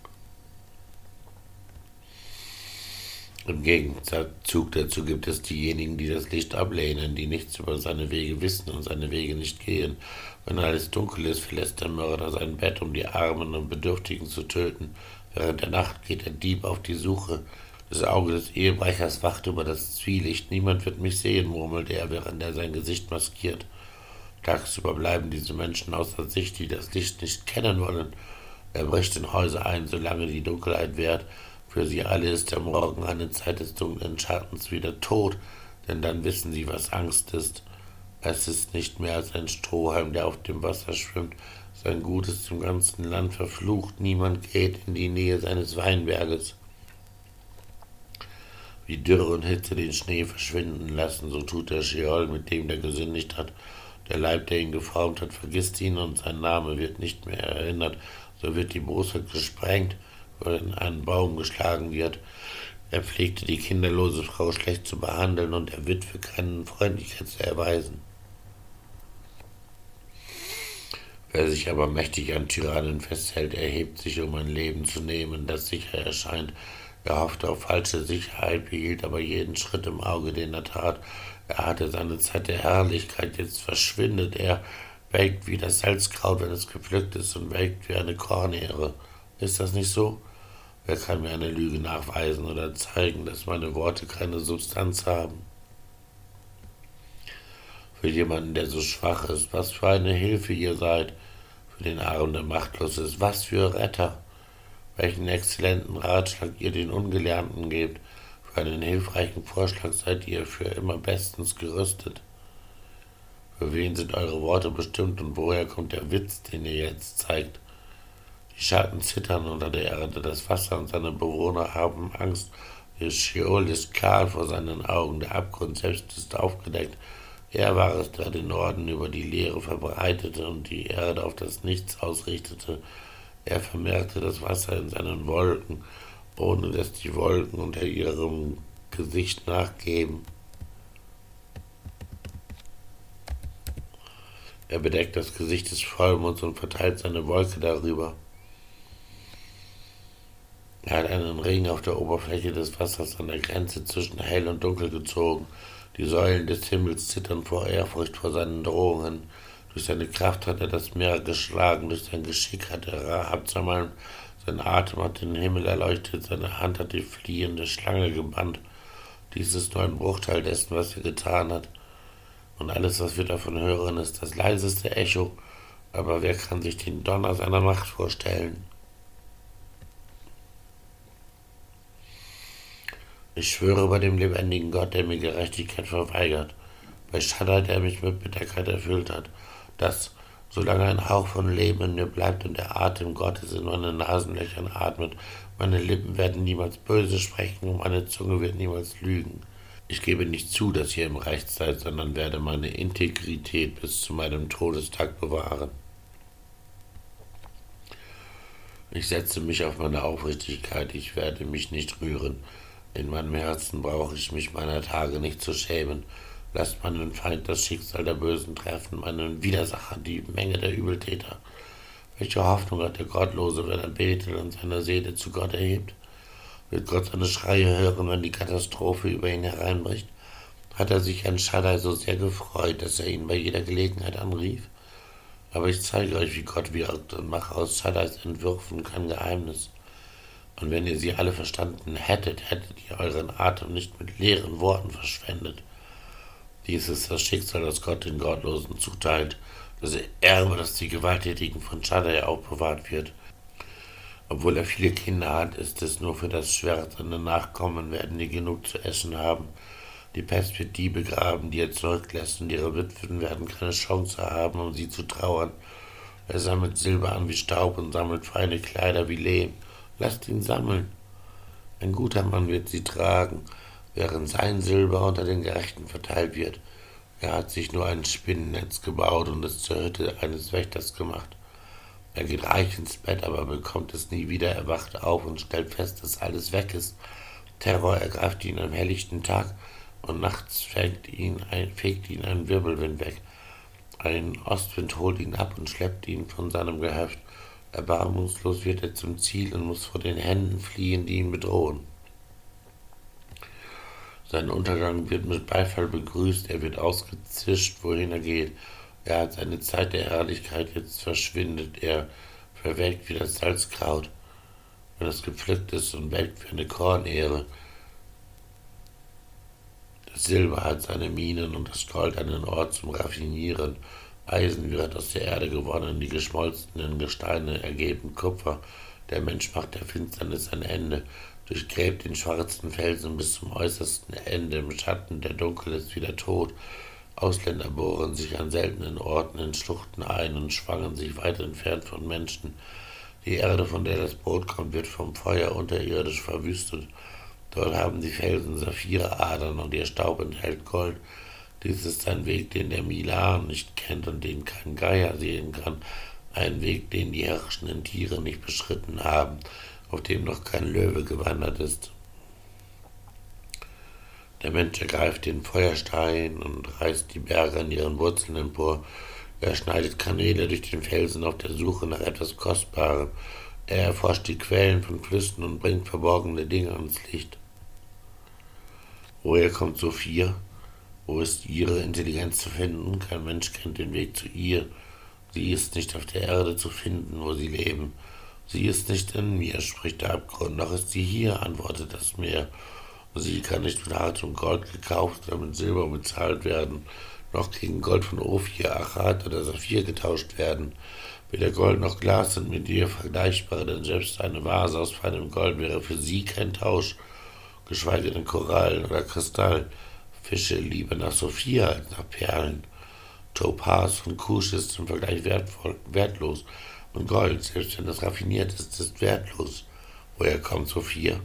Im Gegenzug dazu gibt es diejenigen, die das Licht ablehnen, die nichts über seine Wege wissen und seine Wege nicht gehen. Wenn alles dunkel ist, verlässt der Mörder sein Bett, um die Armen und Bedürftigen zu töten. Während der Nacht geht der Dieb auf die Suche. Das Auge des Ehebrechers wacht über das Zwielicht. Niemand wird mich sehen, murmelt er, während er sein Gesicht maskiert. Tagsüber bleiben diese Menschen außer Sicht, die das Licht nicht kennen wollen. Er bricht in Häuser ein, solange die Dunkelheit währt für sie alle ist der Morgen eine Zeit des dunklen Schattens wieder tot, denn dann wissen sie, was Angst ist. Es ist nicht mehr als ein Strohhalm, der auf dem Wasser schwimmt. Sein Gut ist im ganzen Land verflucht. Niemand geht in die Nähe seines Weinberges. Wie Dürre und Hitze den Schnee verschwinden lassen, so tut der Scheol, mit dem der gesündigt hat. Der Leib, der ihn geformt hat, vergisst ihn und sein Name wird nicht mehr erinnert. So wird die Bosheit gesprengt oder in einen Baum geschlagen wird. Er pflegte die kinderlose Frau schlecht zu behandeln und der Witwe keine Freundlichkeit zu erweisen. Wer sich aber mächtig an Tyrannen festhält, erhebt sich, um ein Leben zu nehmen, das sicher erscheint. Er hoffte auf falsche Sicherheit, behielt aber jeden Schritt im Auge, den er tat. Er hatte seine Zeit der Herrlichkeit, jetzt verschwindet er, welkt wie das Salzkraut, wenn es gepflückt ist, und welkt wie eine Kornehre. Ist das nicht so? Wer kann mir eine Lüge nachweisen oder zeigen, dass meine Worte keine Substanz haben? Für jemanden, der so schwach ist, was für eine Hilfe ihr seid, für den Armen, der machtlos ist, was für Retter, welchen exzellenten Ratschlag ihr den Ungelernten gebt, für einen hilfreichen Vorschlag seid ihr für immer bestens gerüstet. Für wen sind eure Worte bestimmt und woher kommt der Witz, den ihr jetzt zeigt? Die Schatten zittern unter der Erde, das Wasser und seine Bewohner haben Angst. Der Scheol ist kahl vor seinen Augen, der Abgrund selbst ist aufgedeckt. Er war es, der den Norden über die Leere verbreitete und die Erde auf das Nichts ausrichtete. Er vermehrte das Wasser in seinen Wolken, ohne dass die Wolken unter ihrem Gesicht nachgeben. Er bedeckt das Gesicht des Vollmonds und verteilt seine Wolke darüber. Er hat einen Ring auf der Oberfläche des Wassers an der Grenze zwischen hell und dunkel gezogen. Die Säulen des Himmels zittern vor Ehrfurcht vor seinen Drohungen. Durch seine Kraft hat er das Meer geschlagen, durch sein Geschick hat er Rahab zermalmt, sein Atem hat den Himmel erleuchtet, seine Hand hat die fliehende Schlange gebannt. Dies ist nur ein Bruchteil dessen, was er getan hat. Und alles, was wir davon hören, ist das leiseste Echo. Aber wer kann sich den Donner seiner Macht vorstellen? Ich schwöre bei dem lebendigen Gott, der mir Gerechtigkeit verweigert, bei Shaddai, der mich mit Bitterkeit erfüllt hat, dass, solange ein Hauch von Leben in mir bleibt und der Atem Gottes in meinen Nasenlöchern atmet, meine Lippen werden niemals böse sprechen und meine Zunge wird niemals lügen. Ich gebe nicht zu, dass ihr im Recht seid, sondern werde meine Integrität bis zu meinem Todestag bewahren. Ich setze mich auf meine Aufrichtigkeit, ich werde mich nicht rühren. In meinem Herzen brauche ich mich meiner Tage nicht zu schämen. Lasst meinen Feind das Schicksal der Bösen treffen, meinen Widersacher die Menge der Übeltäter. Welche Hoffnung hat der Gottlose, wenn er betet und seine Seele zu Gott erhebt? Wird Gott seine Schreie hören, wenn die Katastrophe über ihn hereinbricht? Hat er sich an Shaddai so sehr gefreut, dass er ihn bei jeder Gelegenheit anrief? Aber ich zeige euch, wie Gott wirkt und mache aus Shaddais Entwürfen kein Geheimnis. Und wenn ihr sie alle verstanden hättet, hättet ihr euren Atem nicht mit leeren Worten verschwendet. Dies ist das Schicksal, das Gott den Gottlosen zuteilt, das Erbe, das die Gewalttätigen von Shaddai aufbewahrt wird. Obwohl er viele Kinder hat, ist es nur für das Schwert. Seine Nachkommen werden nie genug zu essen haben. Die Pest wird die begraben, die er zurücklässt, und ihre Witwen werden keine Chance haben, um sie zu trauern. Er sammelt Silber an wie Staub und sammelt feine Kleider wie Lehm. Lasst ihn sammeln. Ein guter Mann wird sie tragen. während sein Silber unter den Gerechten verteilt wird. Er hat sich nur ein Spinnennetz gebaut und es zur Hütte eines Wächters gemacht. Er geht reich ins Bett, aber bekommt es nie wieder. Er wacht auf und stellt fest, dass alles weg ist. Terror ergreift ihn am helllichten Tag und nachts fegt ihn ein, fegt ihn ein Wirbelwind weg. Ein Ostwind holt ihn ab und schleppt ihn von seinem Gehöft. Erbarmungslos wird er zum Ziel und muss vor den Händen fliehen, die ihn bedrohen. Sein Untergang wird mit Beifall begrüßt, er wird ausgezischt, wohin er geht. Er hat seine Zeit der Herrlichkeit, jetzt verschwindet er, verwelkt wie das Salzkraut, wenn es gepflückt ist und welkt wie eine Kornehre. Das Silber hat seine Minen und das Gold einen Ort zum Raffinieren. Eisen wird aus der Erde gewonnen, die geschmolzenen Gesteine ergeben Kupfer. Der Mensch macht der Finsternis ein Ende, durchgräbt den schwarzen Felsen bis zum äußersten Ende. Im Schatten der Dunkel ist wieder tot. Ausländer bohren sich an seltenen Orten in Schluchten ein und schwangen sich weit entfernt von Menschen. Die Erde, von der das Brot kommt, wird vom Feuer unterirdisch verwüstet. Dort haben die Felsen Saphireadern und ihr Staub enthält Gold. Dies ist ein Weg, den der Milan nicht kennt und den kein Geier sehen kann. Ein Weg, den die herrschenden Tiere nicht beschritten haben, auf dem noch kein Löwe gewandert ist. Der Mensch ergreift den Feuerstein und reißt die Berge an ihren Wurzeln empor. Er schneidet Kanäle durch den Felsen auf der Suche nach etwas Kostbarem. Er erforscht die Quellen von Flüssen und bringt verborgene Dinge ans Licht. Woher kommt Sophia? Wo ist ihre Intelligenz zu finden? Kein Mensch kennt den Weg zu ihr. Sie ist nicht auf der Erde zu finden, wo sie leben. Sie ist nicht in mir, spricht der Abgrund, noch ist sie hier, antwortet das Meer. Sie kann nicht mit Harz und Gold gekauft oder mit Silber bezahlt werden, noch gegen Gold von Ophir, Achat oder Saphir getauscht werden. Weder Gold noch Glas sind mit ihr vergleichbar, denn selbst eine Vase aus feinem Gold wäre für sie kein Tausch, geschweige denn Korallen oder Kristall. Fische lieber nach Sophia als nach Perlen. Topaz von Kusch ist im Vergleich wertvoll, wertlos und Gold, selbst wenn es raffiniert ist, ist wertlos. Woher kommt Sophia?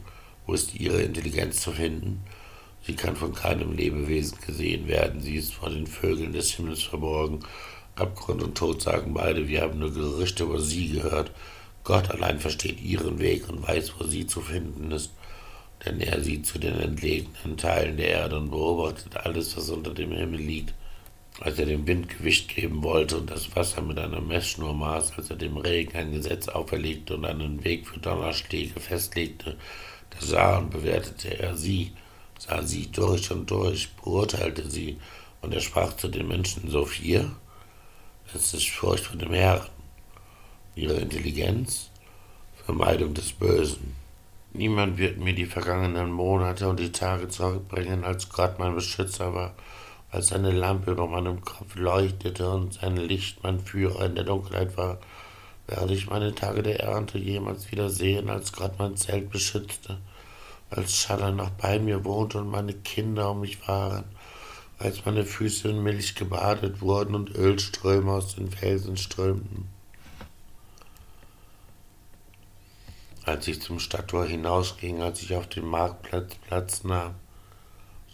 Wo ist ihre Intelligenz zu finden? Sie kann von keinem Lebewesen gesehen werden. Sie ist vor den Vögeln des Himmels verborgen. Abgrund und Tod sagen beide, wir haben nur Gerüchte über sie gehört. Gott allein versteht ihren Weg und weiß, wo sie zu finden ist. Denn er sieht zu den entlegenen Teilen der Erde und beobachtet alles, was unter dem Himmel liegt. Als er dem Wind Gewicht geben wollte und das Wasser mit einer Messschnur maß, als er dem Regen ein Gesetz auferlegte und einen Weg für Donnerschläge festlegte, da sah und bewertete er sie, sah sie durch und durch, beurteilte sie, und er sprach zu den Menschen, Sophia, es ist Furcht vor dem Herrn, ihre Intelligenz, Vermeidung des Bösen. Niemand wird mir die vergangenen Monate und die Tage zurückbringen, als Gott mein Beschützer war, als seine Lampe über meinem Kopf leuchtete und sein Licht mein Führer in der Dunkelheit war. Werde ich meine Tage der Ernte jemals wieder sehen, als Gott mein Zelt beschützte, als Schaller noch bei mir wohnte und meine Kinder um mich waren, als meine Füße in Milch gebadet wurden und Ölströme aus den Felsen strömten? Als ich zum Stadttor hinausging, als ich auf dem Marktplatz Platz nahm,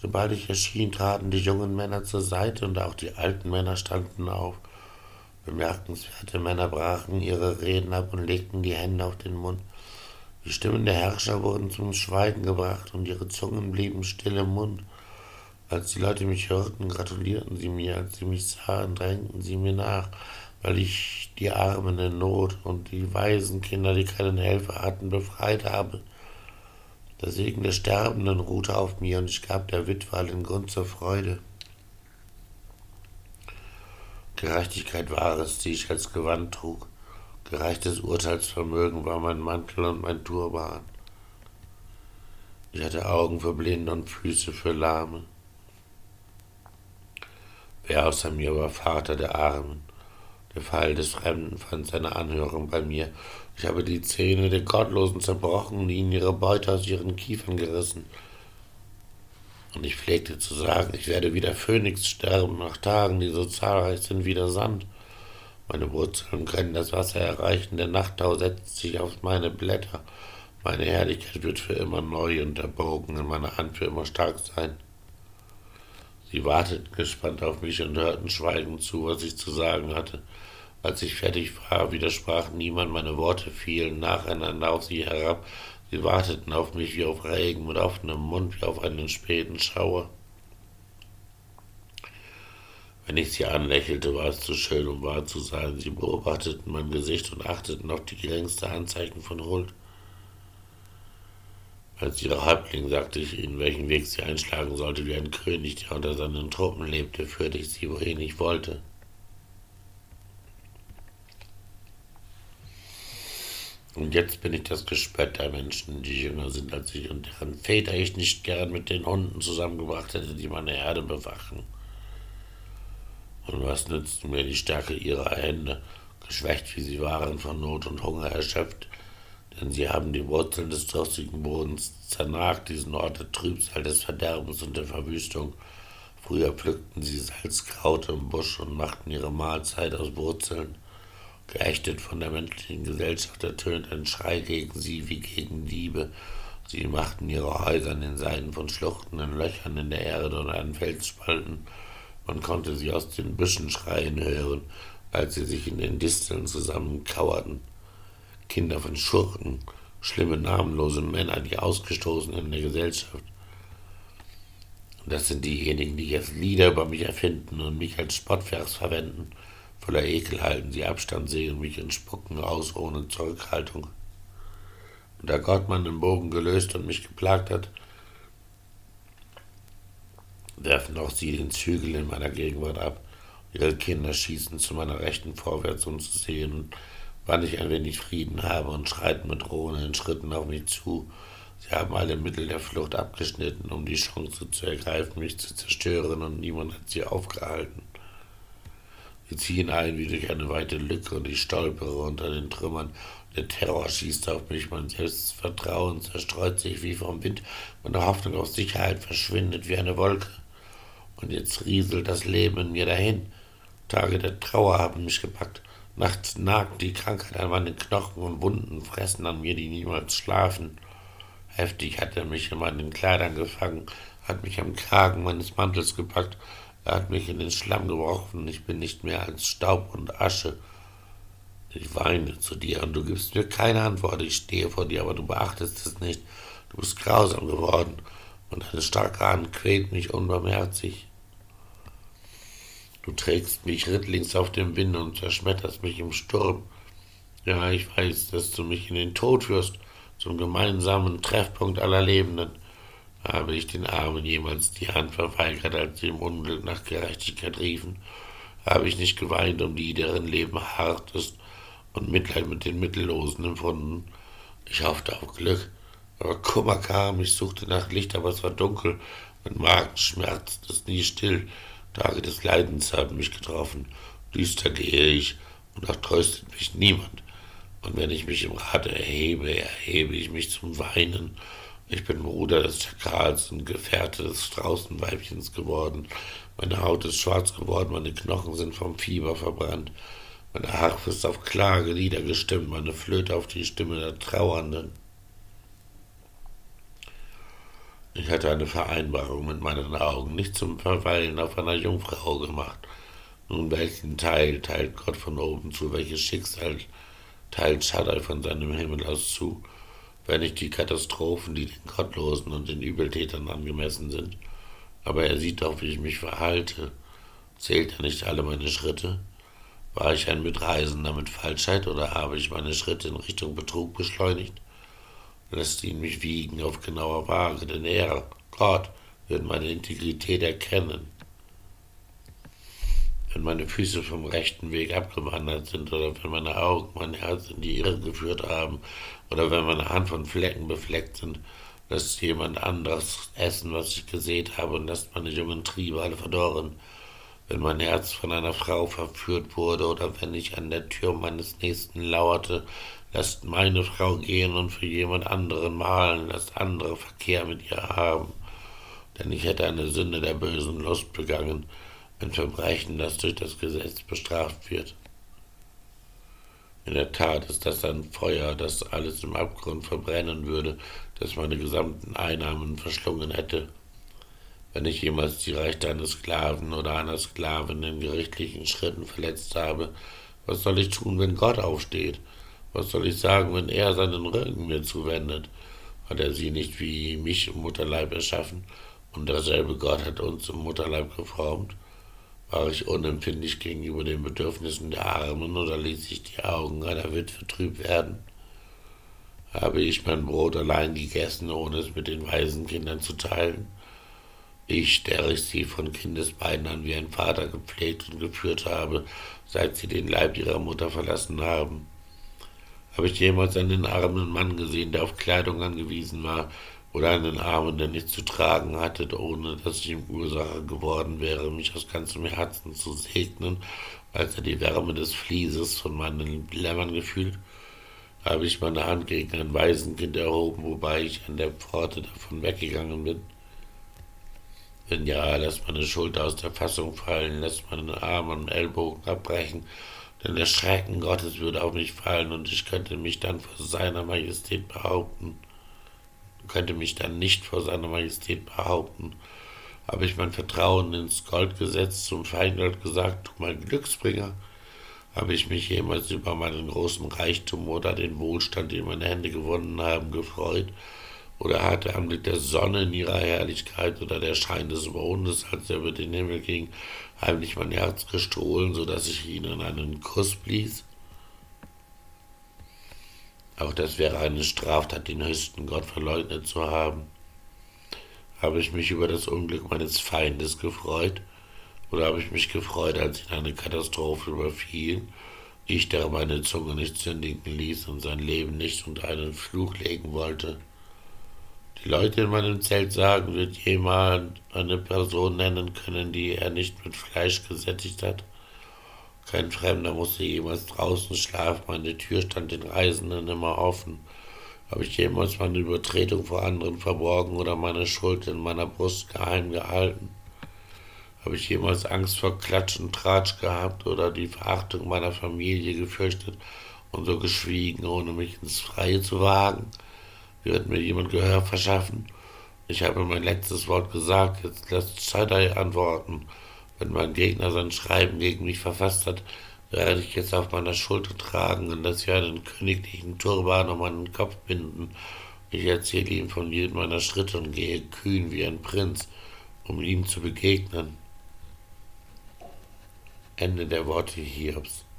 sobald ich erschien, traten die jungen Männer zur Seite und auch die alten Männer standen auf. Bemerkenswerte Männer brachen ihre Reden ab und legten die Hände auf den Mund. Die Stimmen der Herrscher wurden zum Schweigen gebracht und ihre Zungen blieben still im Mund. Als die Leute mich hörten, gratulierten sie mir, als sie mich sahen, drängten sie mir nach, weil ich die Armen in Not und die Waisenkinder, die keinen Helfer hatten, befreit habe. Der Segen der Sterbenden ruhte auf mir und ich gab der Witwe allen Grund zur Freude. Gerechtigkeit war es, die ich als Gewand trug. Gerechtes Urteilsvermögen war mein Mantel und mein Turban. Ich hatte Augen für Blinde und Füße für Lahme. Wer außer mir war Vater der Armen? Der Fall des Fremden fand seine Anhörung bei mir. Ich habe die Zähne der Gottlosen zerbrochen und ihnen ihre Beute aus ihren Kiefern gerissen. Und ich pflegte zu sagen, ich werde wie der Phönix sterben, nach Tagen, die so zahlreich sind wie der Sand. Meine Wurzeln können das Wasser erreichen, der Nachttau setzt sich auf meine Blätter. Meine Herrlichkeit wird für immer neu und erbogen, in meiner Hand für immer stark sein. Sie warteten gespannt auf mich und hörten schweigend zu, was ich zu sagen hatte. Als ich fertig war, widersprach niemand, meine Worte fielen nacheinander auf sie herab. Sie warteten auf mich wie auf Regen, mit offenem Mund wie auf einen späten Schauer. Wenn ich sie anlächelte, war es zu schön, um wahr zu sein. Sie beobachteten mein Gesicht und achteten auf die geringste Anzeichen von Huld. Als ihre Häuptling sagte ich ihnen, welchen Weg sie einschlagen sollte, wie ein König, der unter seinen Truppen lebte, führte ich sie, wohin ich wollte. Und jetzt bin ich das Gespött der Menschen, die jünger sind als ich und deren Väter ich nicht gern mit den Hunden zusammengebracht hätte, die meine Erde bewachen. Und was nützten mir die Stärke ihrer Hände, geschwächt wie sie waren, von Not und Hunger erschöpft, denn sie haben die Wurzeln des durstigen Bodens zernagt, diesen Ort der Trübsal, des Verderbens und der Verwüstung. Früher pflückten sie Salzkraut im Busch und machten ihre Mahlzeit aus Wurzeln. Geächtet von der menschlichen Gesellschaft ertönt ein Schrei gegen sie wie gegen Diebe. Sie machten ihre Häuser in den Seiten von Schluchten, in Löchern in der Erde und an Felsspalten. Man konnte sie aus den Büschen schreien hören, als sie sich in den Disteln zusammenkauerten. Kinder von Schurken, schlimme, namenlose Männer, die Ausgestoßenen in der Gesellschaft. Das sind diejenigen, die jetzt Lieder über mich erfinden und mich als Spottvers verwenden. Voller Ekel halten sie Abstand, sehen mich und spucken aus ohne Zurückhaltung. Und da Gott meinen Bogen gelöst und mich geplagt hat, werfen auch sie den Zügel in meiner Gegenwart ab. Ihre Kinder schießen zu meiner Rechten vorwärts, um zu sehen, wann ich ein wenig Frieden habe und schreiten mit drohenden Schritten auf mich zu. Sie haben alle Mittel der Flucht abgeschnitten, um die Chance zu ergreifen, mich zu zerstören, und niemand hat sie aufgehalten. Sie ziehen ein wie durch eine weite Lücke und ich stolpere unter den Trümmern. Der Terror schießt auf mich, mein Selbstvertrauen zerstreut sich wie vom Wind, meine Hoffnung auf Sicherheit verschwindet wie eine Wolke. Und jetzt rieselt das Leben in mir dahin. Tage der Trauer haben mich gepackt. Nachts nagt die Krankheit an meinen Knochen und Wunden fressen an mir, die niemals schlafen. Heftig hat er mich in meinen Kleidern gefangen, hat mich am Kragen meines Mantels gepackt, er hat mich in den Schlamm geworfen, ich bin nicht mehr als Staub und Asche. Ich weine zu dir und du gibst mir keine Antwort, ich stehe vor dir, aber du beachtest es nicht. Du bist grausam geworden und deine starke Hand quält mich unbarmherzig. Du trägst mich rittlings auf dem Wind und zerschmetterst mich im Sturm. Ja, ich weiß, dass du mich in den Tod führst, zum gemeinsamen Treffpunkt aller Lebenden. Habe ich den Armen jemals die Hand verweigert, als sie im Unglück nach Gerechtigkeit riefen? Habe ich nicht geweint um die, deren Leben hart ist und Mitleid mit den Mittellosen empfunden? Ich hoffte auf Glück, aber Kummer kam, ich suchte nach Licht, aber es war dunkel, mein Magen schmerzte, ist nie still, Tage des Leidens haben mich getroffen. Düster gehe ich, und auch tröstet mich niemand. Und wenn ich mich im Rate erhebe, erhebe ich mich zum Weinen. Ich bin Bruder des Schakals und Gefährte des Straußenweibchens geworden. Meine Haut ist schwarz geworden, meine Knochen sind vom Fieber verbrannt. Meine Harfe ist auf Klage niedergestimmt, meine Flöte auf die Stimme der Trauernden. Ich hatte eine Vereinbarung mit meinen Augen nicht zum Verweilen auf einer Jungfrau gemacht. Nun welchen Teil teilt Gott von oben zu, welches Schicksal teilt Shaddai von seinem Himmel aus zu, wenn nicht die Katastrophen, die den Gottlosen und den Übeltätern angemessen sind. Aber er sieht doch, wie ich mich verhalte. Zählt er nicht alle meine Schritte? War ich ein Mitreisender mit Falschheit oder habe ich meine Schritte in Richtung Betrug beschleunigt? lässt ihn mich wiegen auf genauer Waage, denn er, Gott, wird meine Integrität erkennen. Wenn meine Füße vom rechten Weg abgewandert sind oder wenn meine Augen mein Herz in die Irre geführt haben oder wenn meine Hand von Flecken befleckt sind, lässt jemand anderes essen, was ich gesät habe und lässt meine jungen Triebe alle verdorren. Wenn mein Herz von einer Frau verführt wurde oder wenn ich an der Tür meines Nächsten lauerte, Lasst meine Frau gehen und für jemand anderen malen, lasst andere Verkehr mit ihr haben. Denn ich hätte eine Sünde der bösen Lust begangen, ein Verbrechen, das durch das Gesetz bestraft wird. In der Tat ist das ein Feuer, das alles im Abgrund verbrennen würde, das meine gesamten Einnahmen verschlungen hätte. Wenn ich jemals die Rechte eines Sklaven oder einer Sklavin in gerichtlichen Schritten verletzt habe, was soll ich tun, wenn Gott aufsteht? Was soll ich sagen, wenn er seinen Rücken mir zuwendet? Hat er sie nicht wie mich im Mutterleib erschaffen, und derselbe Gott hat uns im Mutterleib geformt? War ich unempfindlich gegenüber den Bedürfnissen der Armen oder ließ ich die Augen einer Witwe trüb werden? Habe ich mein Brot allein gegessen, ohne es mit den weisen Kindern zu teilen? Ich, der ich sie von Kindesbeinen an wie ein Vater gepflegt und geführt habe, seit sie den Leib ihrer Mutter verlassen haben. Habe ich jemals einen armen Mann gesehen, der auf Kleidung angewiesen war, oder einen Armen, der nichts zu tragen hatte, ohne dass ich ihm Ursache geworden wäre, mich aus ganzem Herzen zu segnen, als er die Wärme des Flieses von meinen Lämmern gefühlt, habe ich meine Hand gegen ein Waisenkind erhoben, wobei ich an der Pforte davon weggegangen bin. Wenn ja, lässt meine Schulter aus der Fassung fallen, lässt meinen Arm und Ellbogen abbrechen, denn der Schrecken Gottes würde auf mich fallen und ich könnte mich dann vor seiner Majestät behaupten könnte mich dann nicht vor seiner Majestät behaupten. Habe ich mein Vertrauen ins Gold gesetzt zum Feingold gesagt, du mein Glücksbringer? Habe ich mich jemals über meinen großen Reichtum oder den Wohlstand, den meine Hände gewonnen haben, gefreut? Oder hat der Anblick der Sonne in ihrer Herrlichkeit oder der Schein des Mondes, als er über den Himmel ging, heimlich mein Herz gestohlen, so dass ich ihnen einen Kuss blies? Auch das wäre eine Straftat, den höchsten Gott verleugnet zu haben. Habe ich mich über das Unglück meines Feindes gefreut? Oder habe ich mich gefreut, als ihn eine Katastrophe überfiel? Ich, der meine Zunge nicht sündigen ließ und sein Leben nicht unter einen Fluch legen wollte. Die Leute in meinem Zelt sagen, wird jemand eine Person nennen können, die er nicht mit Fleisch gesättigt hat? Kein Fremder musste jemals draußen schlafen, meine Tür stand den Reisenden immer offen. Habe ich jemals meine Übertretung vor anderen verborgen oder meine Schuld in meiner Brust geheim gehalten? Habe ich jemals Angst vor Klatsch und Tratsch gehabt oder die Verachtung meiner Familie gefürchtet und so geschwiegen, ohne mich ins Freie zu wagen? Wird mir jemand Gehör verschaffen? Ich habe mein letztes Wort gesagt, jetzt lässt Shaddai antworten. Wenn mein Gegner sein Schreiben gegen mich verfasst hat, werde ich es auf meiner Schulter tragen und das Jahr einen königlichen Turban um meinen Kopf binden. Ich erzähle ihm von jedem meiner Schritte und gehe kühn wie ein Prinz, um ihm zu begegnen. Ende der Worte Hiobs.